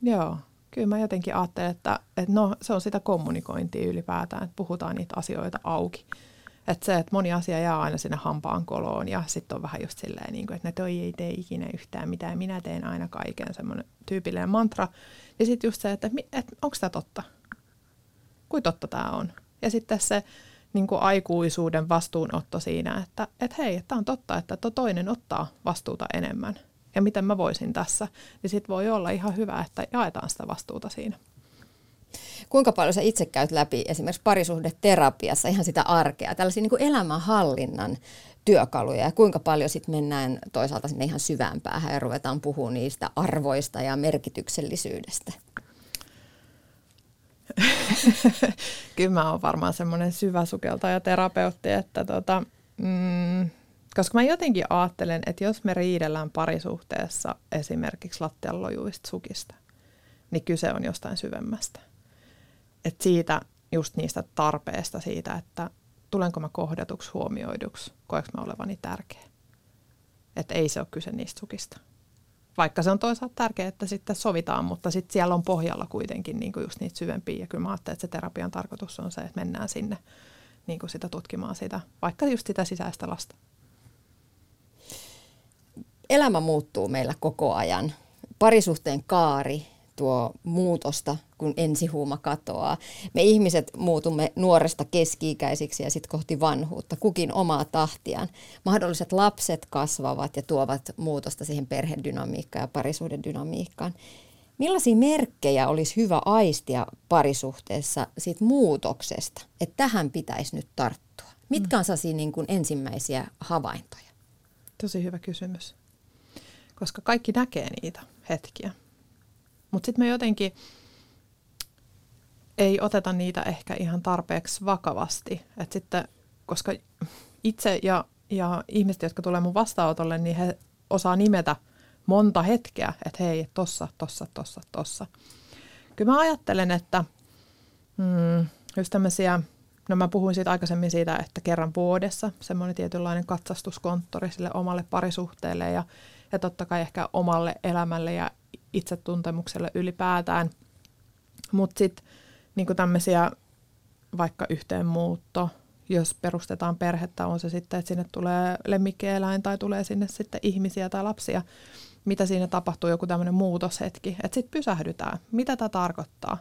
Joo, kyllä mä jotenkin ajattelen, että, että no, se on sitä kommunikointia ylipäätään, että puhutaan niitä asioita auki. Että se, että moni asia jää aina sinne hampaan koloon ja sitten on vähän just silleen, niin kuin, että ne toi ei tee ikinä yhtään mitään, minä teen aina kaiken, semmoinen tyypillinen mantra. Ja sitten just se, että, että onko tämä totta? Kuin totta tämä on? Ja sitten se niin kuin aikuisuuden vastuunotto siinä, että, että hei, tämä on totta, että tuo toinen ottaa vastuuta enemmän. Ja miten mä voisin tässä, niin sitten voi olla ihan hyvä, että jaetaan sitä vastuuta siinä. Kuinka paljon sä itse käyt läpi esimerkiksi parisuhdeterapiassa ihan sitä arkea, tällaisia niin kuin elämänhallinnan työkaluja ja kuinka paljon sitten mennään toisaalta sinne ihan syvään päähän ja ruvetaan puhumaan niistä arvoista ja merkityksellisyydestä? Kyllä mä oon varmaan semmoinen syvä sukeltaja terapeutti, että tota, mm, koska mä jotenkin ajattelen, että jos me riidellään parisuhteessa esimerkiksi lattiallojuista sukista, niin kyse on jostain syvemmästä. Et siitä just niistä tarpeesta siitä, että tulenko mä kohdatuksi, huomioiduksi, koeks mä olevani tärkeä. Että ei se ole kyse niistä sukista. Vaikka se on toisaalta tärkeää, että sitten sovitaan, mutta sitten siellä on pohjalla kuitenkin niin kuin just niitä syvempiä. Ja kyllä mä ajattelen, että se terapian tarkoitus on se, että mennään sinne niin kuin sitä tutkimaan sitä, vaikka just sitä sisäistä lasta. elämä muuttuu meillä koko ajan. Parisuhteen kaari tuo muutosta, kun ensihuuma katoaa. Me ihmiset muutumme nuoresta keski-ikäisiksi ja sitten kohti vanhuutta, kukin omaa tahtiaan. Mahdolliset lapset kasvavat ja tuovat muutosta siihen perhedynamiikkaan ja parisuuden dynamiikkaan. Millaisia merkkejä olisi hyvä aistia parisuhteessa siitä muutoksesta, että tähän pitäisi nyt tarttua? Mitkä on sellaisia niin kuin ensimmäisiä havaintoja? Tosi hyvä kysymys. Koska kaikki näkee niitä hetkiä. Mutta sitten me jotenkin ei oteta niitä ehkä ihan tarpeeksi vakavasti. Et sitten, koska itse ja, ja ihmiset, jotka tulee mun vastaanotolle, niin he osaa nimetä monta hetkeä, että hei, tossa, tossa, tossa, tossa. Kyllä mä ajattelen, että mm, just tämmöisiä, no mä puhuin siitä aikaisemmin siitä, että kerran vuodessa semmoinen tietynlainen katsastuskonttori sille omalle parisuhteelle ja, ja totta kai ehkä omalle elämälle ja itsetuntemukselle ylipäätään. Mutta sitten niin tämmöisiä vaikka yhteenmuutto, jos perustetaan perhettä, on se sitten, että sinne tulee lemmikkieläin tai tulee sinne sitten ihmisiä tai lapsia, mitä siinä tapahtuu, joku tämmöinen muutoshetki, että sitten pysähdytään, mitä tämä tarkoittaa.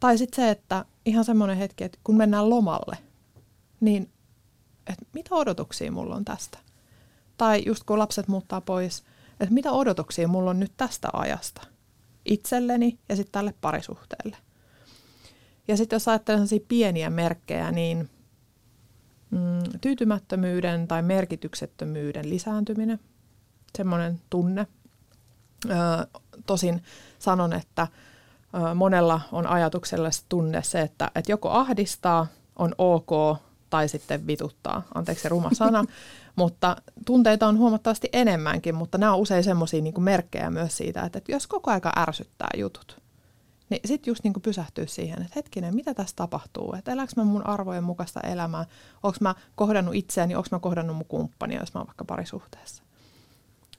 Tai sitten se, että ihan semmoinen hetki, että kun mennään lomalle, niin että mitä odotuksia mulla on tästä? Tai just kun lapset muuttaa pois, että mitä odotuksia mulla on nyt tästä ajasta itselleni ja sitten tälle parisuhteelle. Ja sitten jos ajattelen pieniä merkkejä, niin mm, tyytymättömyyden tai merkityksettömyyden lisääntyminen, semmoinen tunne. Ö, tosin sanon, että ö, monella on ajatuksella se tunne se, että, että joko ahdistaa, on ok, tai sitten vituttaa, anteeksi se ruma sana, mutta tunteita on huomattavasti enemmänkin, mutta nämä on usein semmoisia niin merkkejä myös siitä, että, että jos koko aika ärsyttää jutut, niin sitten just niin kuin pysähtyy siihen, että hetkinen, mitä tässä tapahtuu? Että eläkö mä mun arvojen mukaista elämää? Onko mä kohdannut itseäni, onko mä kohdannut mun kumppania, jos mä oon vaikka parisuhteessa?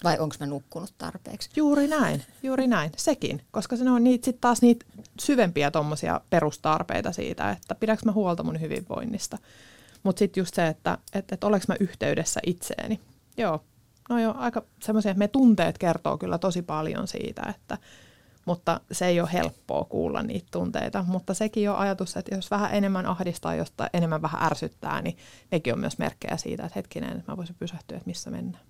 Vai onko mä nukkunut tarpeeksi? Juuri näin, juuri näin. Sekin, koska se on niitä, sit taas niitä syvempiä tuommoisia perustarpeita siitä, että pidäkö mä huolta mun hyvinvoinnista. Mutta sitten just se, että et, et oleks mä yhteydessä itseeni. Joo, no joo, aika semmoisia, että me tunteet kertoo kyllä tosi paljon siitä, että, mutta se ei ole helppoa kuulla niitä tunteita. Mutta sekin on ajatus, että jos vähän enemmän ahdistaa, josta enemmän vähän ärsyttää, niin nekin on myös merkkejä siitä, että hetkinen, että mä voisin pysähtyä, että missä mennään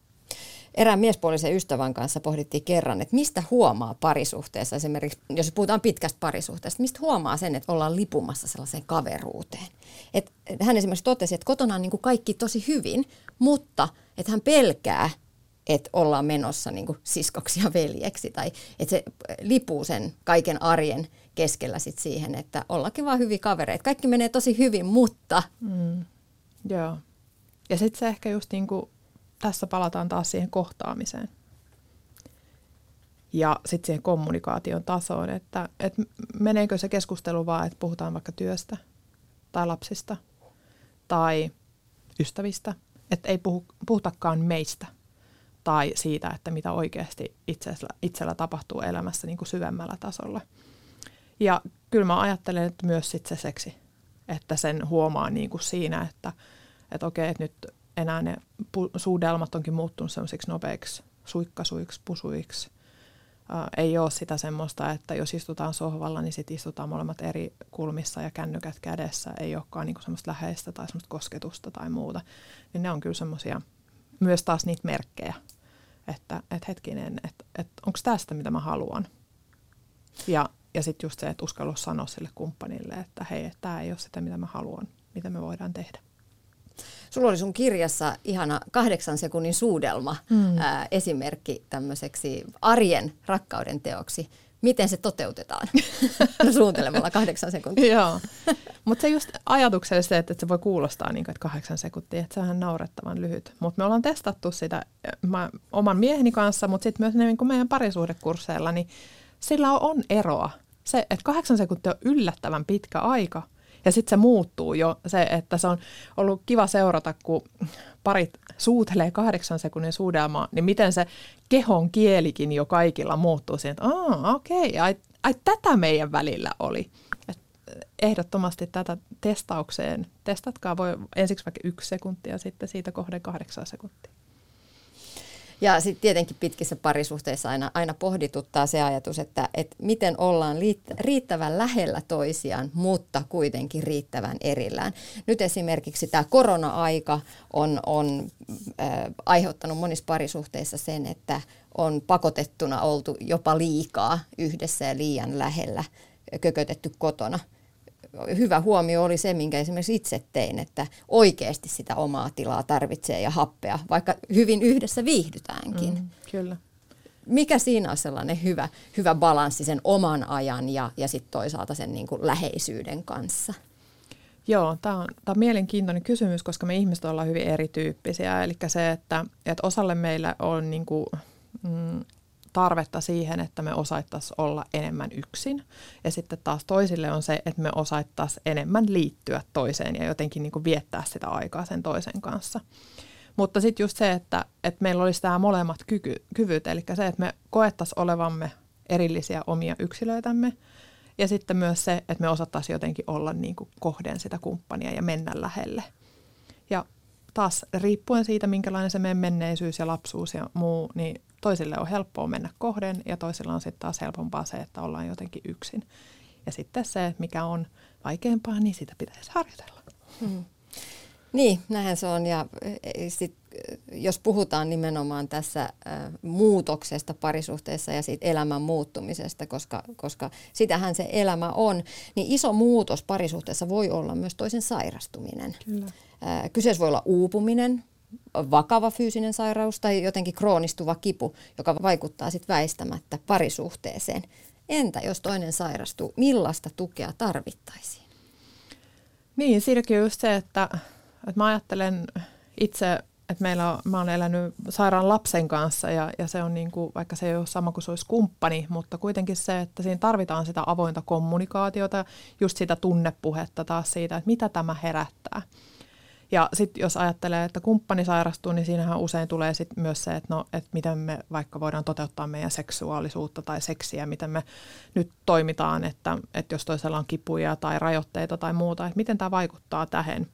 erään miespuolisen ystävän kanssa pohdittiin kerran, että mistä huomaa parisuhteessa, esimerkiksi jos puhutaan pitkästä parisuhteesta, mistä huomaa sen, että ollaan lipumassa sellaiseen kaveruuteen. Et, hän esimerkiksi totesi, että kotona on niin kuin kaikki tosi hyvin, mutta että hän pelkää, että ollaan menossa niin siskoksi ja veljeksi, tai että se lipuu sen kaiken arjen keskellä sit siihen, että ollakin vaan hyviä kavereita. Kaikki menee tosi hyvin, mutta... Mm, joo. Ja sitten se ehkä just niin kuin tässä palataan taas siihen kohtaamiseen. Ja sitten siihen kommunikaation tasoon, että, että meneekö se keskustelu vaan, että puhutaan vaikka työstä tai lapsista tai ystävistä, että ei puhu, puhutakaan meistä tai siitä, että mitä oikeasti itsellä, itsellä tapahtuu elämässä niin kuin syvemmällä tasolla. Ja kyllä mä ajattelen, että myös sit se seksi, että sen huomaa niin kuin siinä, että, että okei, että nyt enää ne pu- suudelmat onkin muuttunut semmoisiksi nopeiksi suikkasuiksi, pusuiksi. Ää, ei ole sitä semmoista, että jos istutaan sohvalla, niin sitten istutaan molemmat eri kulmissa ja kännykät kädessä. Ei olekaan niinku semmoista läheistä tai semmoista kosketusta tai muuta. Niin ne on kyllä semmoisia myös taas niitä merkkejä, että et hetkinen, että et, onko tästä mitä mä haluan. Ja, ja sitten just se, että uskallus sanoa sille kumppanille, että hei, tämä ei ole sitä mitä mä haluan, mitä me voidaan tehdä. Sulla oli sun kirjassa ihana kahdeksan sekunnin suudelma mm. ää, esimerkki tämmöiseksi arjen rakkauden teoksi. Miten se toteutetaan suuntelemalla kahdeksan sekuntia? Joo, mutta se just ajatuksellisesti, että se voi kuulostaa niin kuin, että kahdeksan sekuntia, että sehän on naurettavan lyhyt. Mutta me ollaan testattu sitä mä, oman mieheni kanssa, mutta sitten myös niin kuin meidän parisuhdekursseilla, niin sillä on eroa. Se, että kahdeksan sekuntia on yllättävän pitkä aika – ja sitten se muuttuu jo, se, että se on ollut kiva seurata, kun parit suutelee kahdeksan sekunnin suudelmaa, niin miten se kehon kielikin jo kaikilla muuttuu siihen, että okei, okay, ai, ai tätä meidän välillä oli. Et ehdottomasti tätä testaukseen, testatkaa voi ensiksi vaikka yksi sekuntia, sitten siitä kohden kahdeksan sekuntia. Ja sitten tietenkin pitkissä parisuhteissa aina, aina pohdituttaa se ajatus, että, että miten ollaan riittävän lähellä toisiaan, mutta kuitenkin riittävän erillään. Nyt esimerkiksi tämä korona-aika on, on äh, aiheuttanut monissa parisuhteissa sen, että on pakotettuna oltu jopa liikaa yhdessä ja liian lähellä kökötetty kotona – hyvä huomio oli se, minkä esimerkiksi itse tein, että oikeasti sitä omaa tilaa tarvitsee ja happea, vaikka hyvin yhdessä viihdytäänkin. Mm, kyllä. Mikä siinä on sellainen hyvä, hyvä balanssi sen oman ajan ja, ja sitten toisaalta sen niin kuin läheisyyden kanssa? Joo, tämä on, tää on mielenkiintoinen kysymys, koska me ihmiset ollaan hyvin erityyppisiä. Eli se, että, että osalle meillä on niin kuin, mm, tarvetta siihen, että me osaittaisiin olla enemmän yksin. Ja sitten taas toisille on se, että me osaittaisiin enemmän liittyä toiseen ja jotenkin niin kuin viettää sitä aikaa sen toisen kanssa. Mutta sitten just se, että, että meillä olisi tämä molemmat kyky, kyvyt, eli se, että me koettaisiin olevamme erillisiä omia yksilöitämme, ja sitten myös se, että me osattaisiin jotenkin olla niin kuin kohden sitä kumppania ja mennä lähelle. Taas riippuen siitä, minkälainen se meidän menneisyys ja lapsuus ja muu, niin toisille on helppoa mennä kohden ja toisilla on sitten taas helpompaa se, että ollaan jotenkin yksin. Ja sitten se, mikä on vaikeampaa, niin sitä pitäisi harjoitella. Hmm. Niin, näinhän se on. Ja e, sit, jos puhutaan nimenomaan tässä muutoksesta parisuhteessa ja siitä elämän muuttumisesta, koska, koska sitähän se elämä on, niin iso muutos parisuhteessa voi olla myös toisen sairastuminen. Kyllä. Kyseessä voi olla uupuminen, vakava fyysinen sairaus tai jotenkin kroonistuva kipu, joka vaikuttaa sitten väistämättä parisuhteeseen. Entä jos toinen sairastuu, millaista tukea tarvittaisiin? Niin, siinäkin on just se, että, että mä ajattelen itse, että meillä on, mä olen elänyt sairaan lapsen kanssa ja, ja se on niin kuin, vaikka se ei ole sama kuin se olisi kumppani, mutta kuitenkin se, että siinä tarvitaan sitä avointa kommunikaatiota, just sitä tunnepuhetta taas siitä, että mitä tämä herättää. Ja sitten jos ajattelee, että kumppani sairastuu, niin siinähän usein tulee sit myös se, että, no, että miten me vaikka voidaan toteuttaa meidän seksuaalisuutta tai seksiä, miten me nyt toimitaan, että, että jos toisella on kipuja tai rajoitteita tai muuta, että miten tämä vaikuttaa tähän.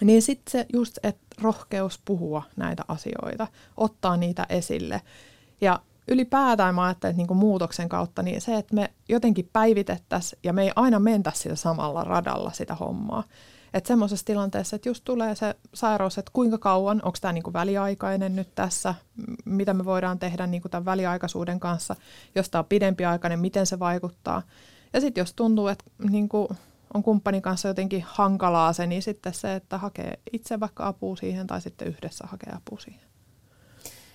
Niin sitten se just, että rohkeus puhua näitä asioita, ottaa niitä esille. Ja ylipäätään mä ajattelen, että niin muutoksen kautta, niin se, että me jotenkin päivitettäisiin ja me ei aina mentäisi sitä samalla radalla sitä hommaa. Että semmoisessa tilanteessa, että just tulee se sairaus, että kuinka kauan, onko tämä niinku väliaikainen nyt tässä, mitä me voidaan tehdä niinku tämän väliaikaisuuden kanssa, jos tämä on pidempiaikainen, miten se vaikuttaa. Ja sitten jos tuntuu, että niinku on kumppanin kanssa jotenkin hankalaa se, niin sitten se, että hakee itse vaikka apua siihen tai sitten yhdessä hakee apua siihen.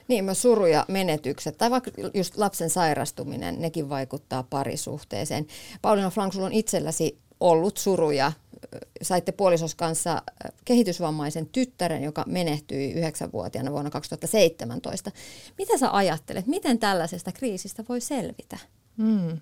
Niin, myös suru ja menetykset, tai vaikka just lapsen sairastuminen, nekin vaikuttaa parisuhteeseen. Pauliina Flank, sulla on itselläsi ollut suruja saitte puolisos kanssa kehitysvammaisen tyttären, joka menehtyi yhdeksänvuotiaana vuonna 2017. Mitä sä ajattelet, miten tällaisesta kriisistä voi selvitä? Hmm.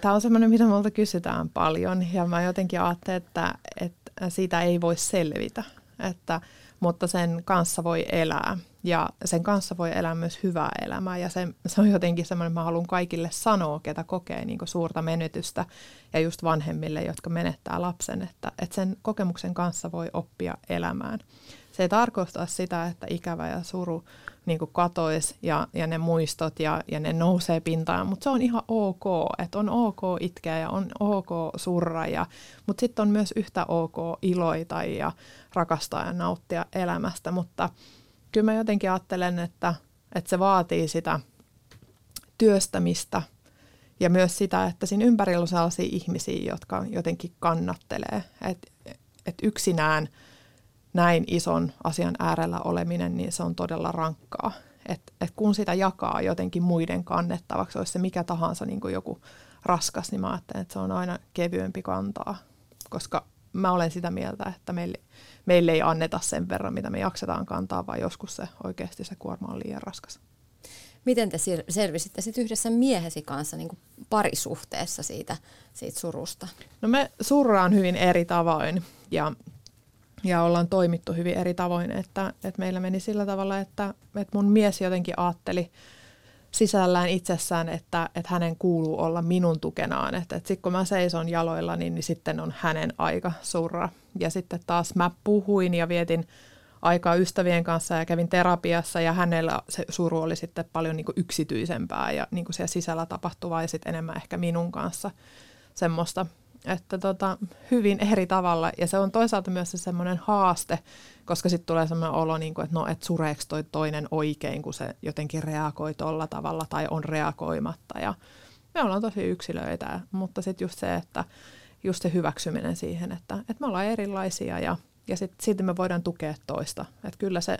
Tämä on semmoinen, mitä multa kysytään paljon ja mä jotenkin ajattelen, että, että siitä ei voi selvitä, että, mutta sen kanssa voi elää ja sen kanssa voi elää myös hyvää elämää ja se, se on jotenkin semmoinen, mä haluan kaikille sanoa, ketä kokee niin suurta menetystä ja just vanhemmille, jotka menettää lapsen, että, että sen kokemuksen kanssa voi oppia elämään. Se ei tarkoita sitä, että ikävä ja suru niin katoisi ja, ja ne muistot ja, ja ne nousee pintaan, mutta se on ihan ok, että on ok itkeä ja on ok surra, ja, mutta sitten on myös yhtä ok iloita ja rakastaa ja nauttia elämästä, mutta kyllä mä jotenkin ajattelen, että, että se vaatii sitä työstämistä ja myös sitä, että siinä ympärillä on sellaisia ihmisiä, jotka jotenkin kannattelee. Että et yksinään näin ison asian äärellä oleminen, niin se on todella rankkaa. Et, et kun sitä jakaa jotenkin muiden kannettavaksi, olisi se mikä tahansa niin kuin joku raskas, niin mä ajattelen, että se on aina kevyempi kantaa, koska mä olen sitä mieltä, että meille, meille ei anneta sen verran, mitä me jaksetaan kantaa, vaan joskus se oikeasti se kuorma on liian raskas. Miten te selvisitte sit yhdessä miehesi kanssa niin kuin parisuhteessa siitä, siitä surusta? No me surraan hyvin eri tavoin ja, ja ollaan toimittu hyvin eri tavoin, että, että meillä meni sillä tavalla, että, että mun mies jotenkin ajatteli, sisällään itsessään, että, että hänen kuuluu olla minun tukenaan. Että, että sitten kun mä seison jaloilla, niin, niin sitten on hänen aika surra. Ja sitten taas mä puhuin ja vietin aikaa ystävien kanssa ja kävin terapiassa ja hänellä se suru oli sitten paljon niin yksityisempää ja niin siellä sisällä tapahtuvaa ja sitten enemmän ehkä minun kanssa semmoista, että tota, hyvin eri tavalla ja se on toisaalta myös se semmoinen haaste, koska sitten tulee semmoinen olo, niin kuin, että no, et sureeko toi toinen oikein, kun se jotenkin reagoi tolla tavalla tai on reagoimatta ja me ollaan tosi yksilöitä, mutta sitten just se, että just se hyväksyminen siihen, että, että me ollaan erilaisia ja, ja sitten silti me voidaan tukea toista. Että kyllä se,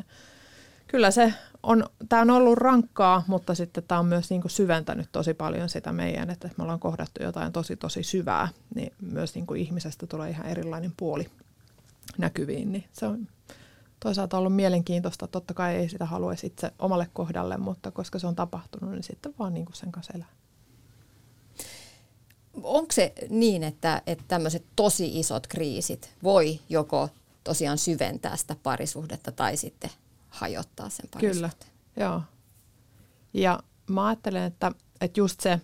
kyllä se on, tämä on ollut rankkaa, mutta sitten tämä on myös niin kuin syventänyt tosi paljon sitä meidän, että me ollaan kohdattu jotain tosi tosi syvää, niin myös niin kuin ihmisestä tulee ihan erilainen puoli näkyviin, niin se on toisaalta ollut mielenkiintoista. Totta kai ei sitä haluaisi itse omalle kohdalle, mutta koska se on tapahtunut, niin sitten vaan niin kuin sen kanssa elää onko se niin, että, että tämmöiset tosi isot kriisit voi joko tosiaan syventää sitä parisuhdetta tai sitten hajottaa sen parisuhteen? Kyllä, joo. Ja mä ajattelen, että, että just se,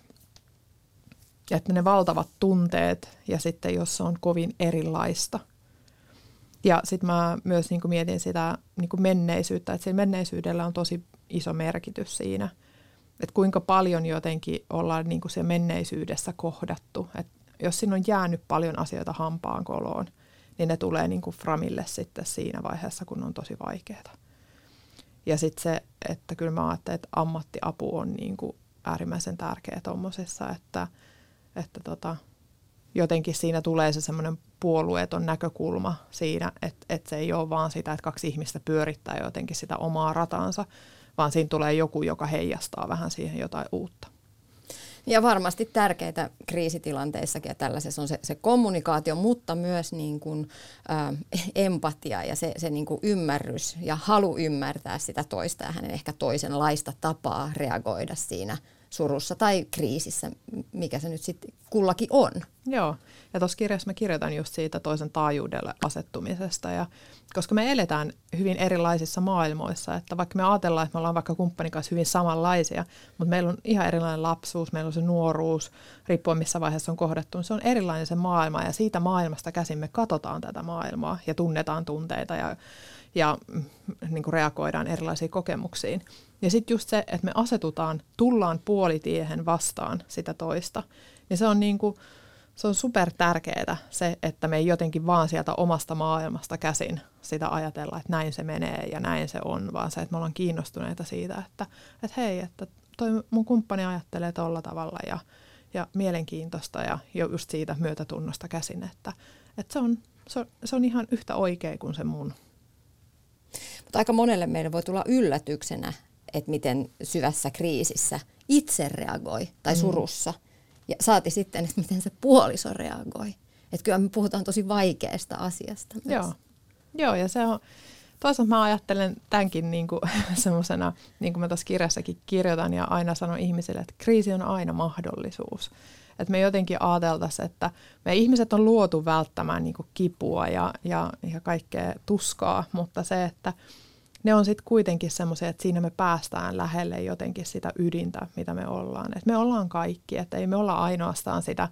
että ne valtavat tunteet ja sitten jos se on kovin erilaista. Ja sitten mä myös niin mietin sitä niin menneisyyttä, että sillä menneisyydellä on tosi iso merkitys siinä – että kuinka paljon jotenkin ollaan niin kuin se menneisyydessä kohdattu. Et jos siinä on jäänyt paljon asioita hampaan koloon, niin ne tulee niin kuin framille sitten siinä vaiheessa, kun on tosi vaikeaa. Ja sitten se, että kyllä mä ajattelen, että ammattiapu on niin kuin äärimmäisen tärkeä tuommoisessa, että, että tota, jotenkin siinä tulee se semmoinen puolueeton näkökulma siinä, että, että se ei ole vaan sitä, että kaksi ihmistä pyörittää jotenkin sitä omaa ratansa, vaan siinä tulee joku, joka heijastaa vähän siihen jotain uutta. Ja varmasti tärkeitä kriisitilanteissakin ja tällaisessa on se, se kommunikaatio, mutta myös niin kuin, ä, empatia ja se, se niin kuin ymmärrys ja halu ymmärtää sitä toista ja hänen ehkä toisenlaista tapaa reagoida siinä surussa tai kriisissä, mikä se nyt sitten kullakin on. Joo, ja tuossa kirjassa mä kirjoitan just siitä toisen taajuudelle asettumisesta, ja koska me eletään hyvin erilaisissa maailmoissa, että vaikka me ajatellaan, että me ollaan vaikka kumppanin kanssa hyvin samanlaisia, mutta meillä on ihan erilainen lapsuus, meillä on se nuoruus, riippuen missä vaiheessa on kohdattu, niin se on erilainen se maailma, ja siitä maailmasta käsin me katsotaan tätä maailmaa ja tunnetaan tunteita ja, ja mm, niin kuin reagoidaan erilaisiin kokemuksiin. Ja sitten just se, että me asetutaan, tullaan puolitiehen vastaan sitä toista, niin se on niin kuin, se on super tärkeää se, että me ei jotenkin vaan sieltä omasta maailmasta käsin sitä ajatella, että näin se menee ja näin se on, vaan se, että me ollaan kiinnostuneita siitä, että, että hei, että toi mun kumppani ajattelee tolla tavalla ja, ja mielenkiintoista ja just siitä myötätunnosta käsin, että, että se, on, se, on, se on ihan yhtä oikein kuin se mun. Mutta aika monelle meille voi tulla yllätyksenä, että miten syvässä kriisissä itse reagoi tai mm. surussa. Mm ja saati sitten, että miten se puoliso reagoi. Että kyllä me puhutaan tosi vaikeasta asiasta. Myös. Joo. Joo, ja se on, toisaalta mä ajattelen tämänkin niin kuin, semmoisena, niin kuin mä tässä kirjassakin kirjoitan ja aina sanon ihmisille, että kriisi on aina mahdollisuus. Että me jotenkin ajateltaisiin, että me ihmiset on luotu välttämään niin kuin kipua ja, ja, ja kaikkea tuskaa, mutta se, että ne on sitten kuitenkin semmoisia, että siinä me päästään lähelle jotenkin sitä ydintä, mitä me ollaan. Et me ollaan kaikki, että ei me olla ainoastaan sitä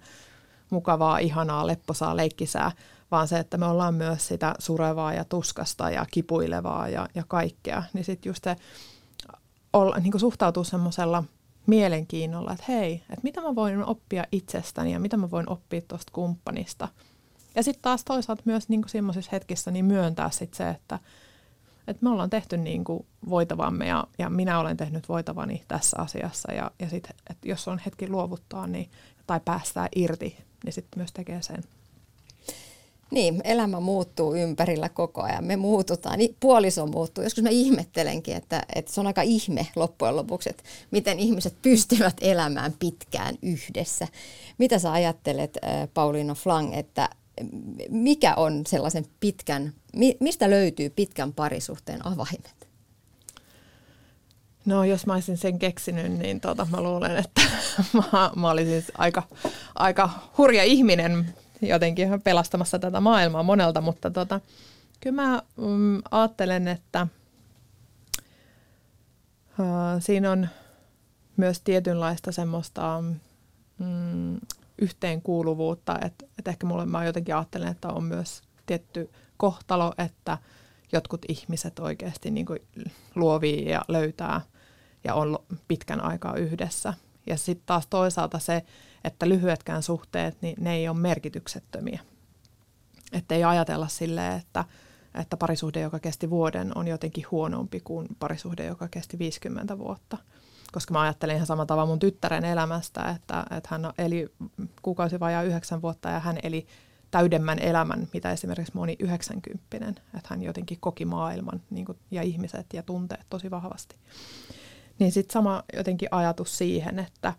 mukavaa, ihanaa, lepposaa, leikkisää, vaan se, että me ollaan myös sitä surevaa ja tuskasta ja kipuilevaa ja, ja kaikkea. Niin sitten just se olla, niin suhtautuu semmoisella mielenkiinnolla, että hei, että mitä mä voin oppia itsestäni ja mitä mä voin oppia tuosta kumppanista. Ja sitten taas toisaalta myös niin semmoisissa hetkissä niin myöntää sit se, että – että me ollaan tehty niin kuin voitavamme ja, ja minä olen tehnyt voitavani tässä asiassa ja, ja sit, että jos on hetki luovuttaa niin, tai päästää irti, niin sitten myös tekee sen. Niin, elämä muuttuu ympärillä koko ajan. Me muututaan, puoliso muuttuu. Joskus mä ihmettelenkin, että, että se on aika ihme loppujen lopuksi, että miten ihmiset pystyvät elämään pitkään yhdessä. Mitä sä ajattelet, Pauliina Flang, että mikä on sellaisen pitkän, mistä löytyy pitkän parisuhteen avaimet? No jos mä olisin sen keksinyt, niin tota, mä luulen, että mä, mä olisin siis aika, aika hurja ihminen jotenkin pelastamassa tätä maailmaa monelta, mutta tota, kyllä mä mm, ajattelen, että uh, siinä on myös tietynlaista semmoista mm, yhteenkuuluvuutta, että, että ehkä mulle mä jotenkin ajattelen, että on myös tietty kohtalo, että jotkut ihmiset oikeasti niin kuin luovii ja löytää ja on pitkän aikaa yhdessä. Ja sitten taas toisaalta se, että lyhyetkään suhteet, niin ne ei ole merkityksettömiä. Että ei ajatella silleen, että, että parisuhde, joka kesti vuoden, on jotenkin huonompi kuin parisuhde, joka kesti 50 vuotta. Koska mä ajattelin ihan samalla tavalla mun tyttären elämästä, että, että hän eli kuukausi vajaa yhdeksän vuotta ja hän eli täydemmän elämän, mitä esimerkiksi moni 90 Että hän jotenkin koki maailman niin kuin, ja ihmiset ja tunteet tosi vahvasti. Niin sitten sama jotenkin ajatus siihen, että,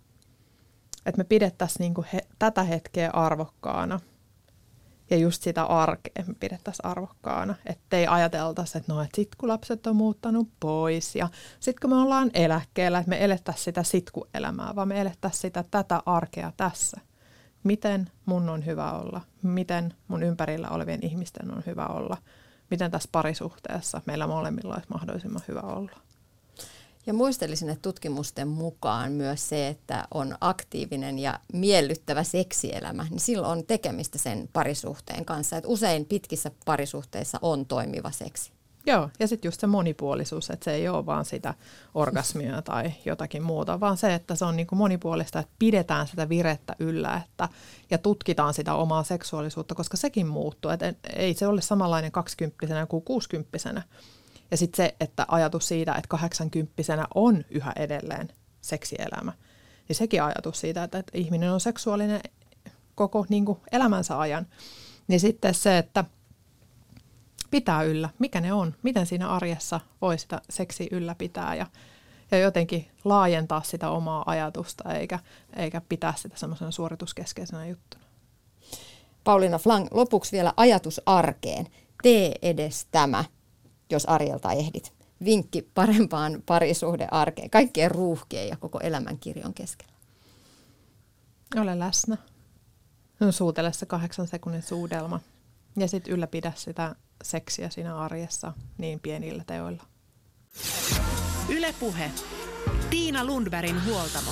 että me pidettäisiin niin kuin he, tätä hetkeä arvokkaana ja just sitä arkea me pidettäisiin arvokkaana. Että ei ajateltaisi, että no, että sit kun lapset on muuttanut pois ja sitten kun me ollaan eläkkeellä, että me elettäisiin sitä sitkuelämää, vaan me elettäisiin sitä tätä arkea tässä – miten mun on hyvä olla, miten mun ympärillä olevien ihmisten on hyvä olla, miten tässä parisuhteessa meillä molemmilla olisi mahdollisimman hyvä olla. Ja muistelisin, että tutkimusten mukaan myös se, että on aktiivinen ja miellyttävä seksielämä, niin silloin on tekemistä sen parisuhteen kanssa. Että usein pitkissä parisuhteissa on toimiva seksi. Joo, ja sitten just se monipuolisuus, että se ei ole vaan sitä orgasmia tai jotakin muuta, vaan se, että se on niin kuin monipuolista, että pidetään sitä virettä yllä että, ja tutkitaan sitä omaa seksuaalisuutta, koska sekin muuttuu. Että ei se ole samanlainen kaksikymppisenä kuin kuusikymppisenä. Ja sitten se, että ajatus siitä, että kahdeksankymppisenä on yhä edelleen seksielämä, niin sekin ajatus siitä, että, että ihminen on seksuaalinen koko niin kuin elämänsä ajan. Niin sitten se, että – pitää yllä, mikä ne on, miten siinä arjessa voi sitä seksiä ylläpitää ja, ja jotenkin laajentaa sitä omaa ajatusta eikä, eikä pitää sitä semmoisena suorituskeskeisenä juttuna. Pauliina Flang, lopuksi vielä ajatus arkeen. Tee edes tämä, jos arjelta ehdit. Vinkki parempaan parisuhdearkeen, kaikkien ruuhkien ja koko elämänkirjon keskellä. Ole läsnä. Suutele se kahdeksan sekunnin suudelma. Ja sitten ylläpidä sitä seksiä siinä arjessa niin pienillä teoilla. Ylepuhe. Tiina Lundbergin huoltamo.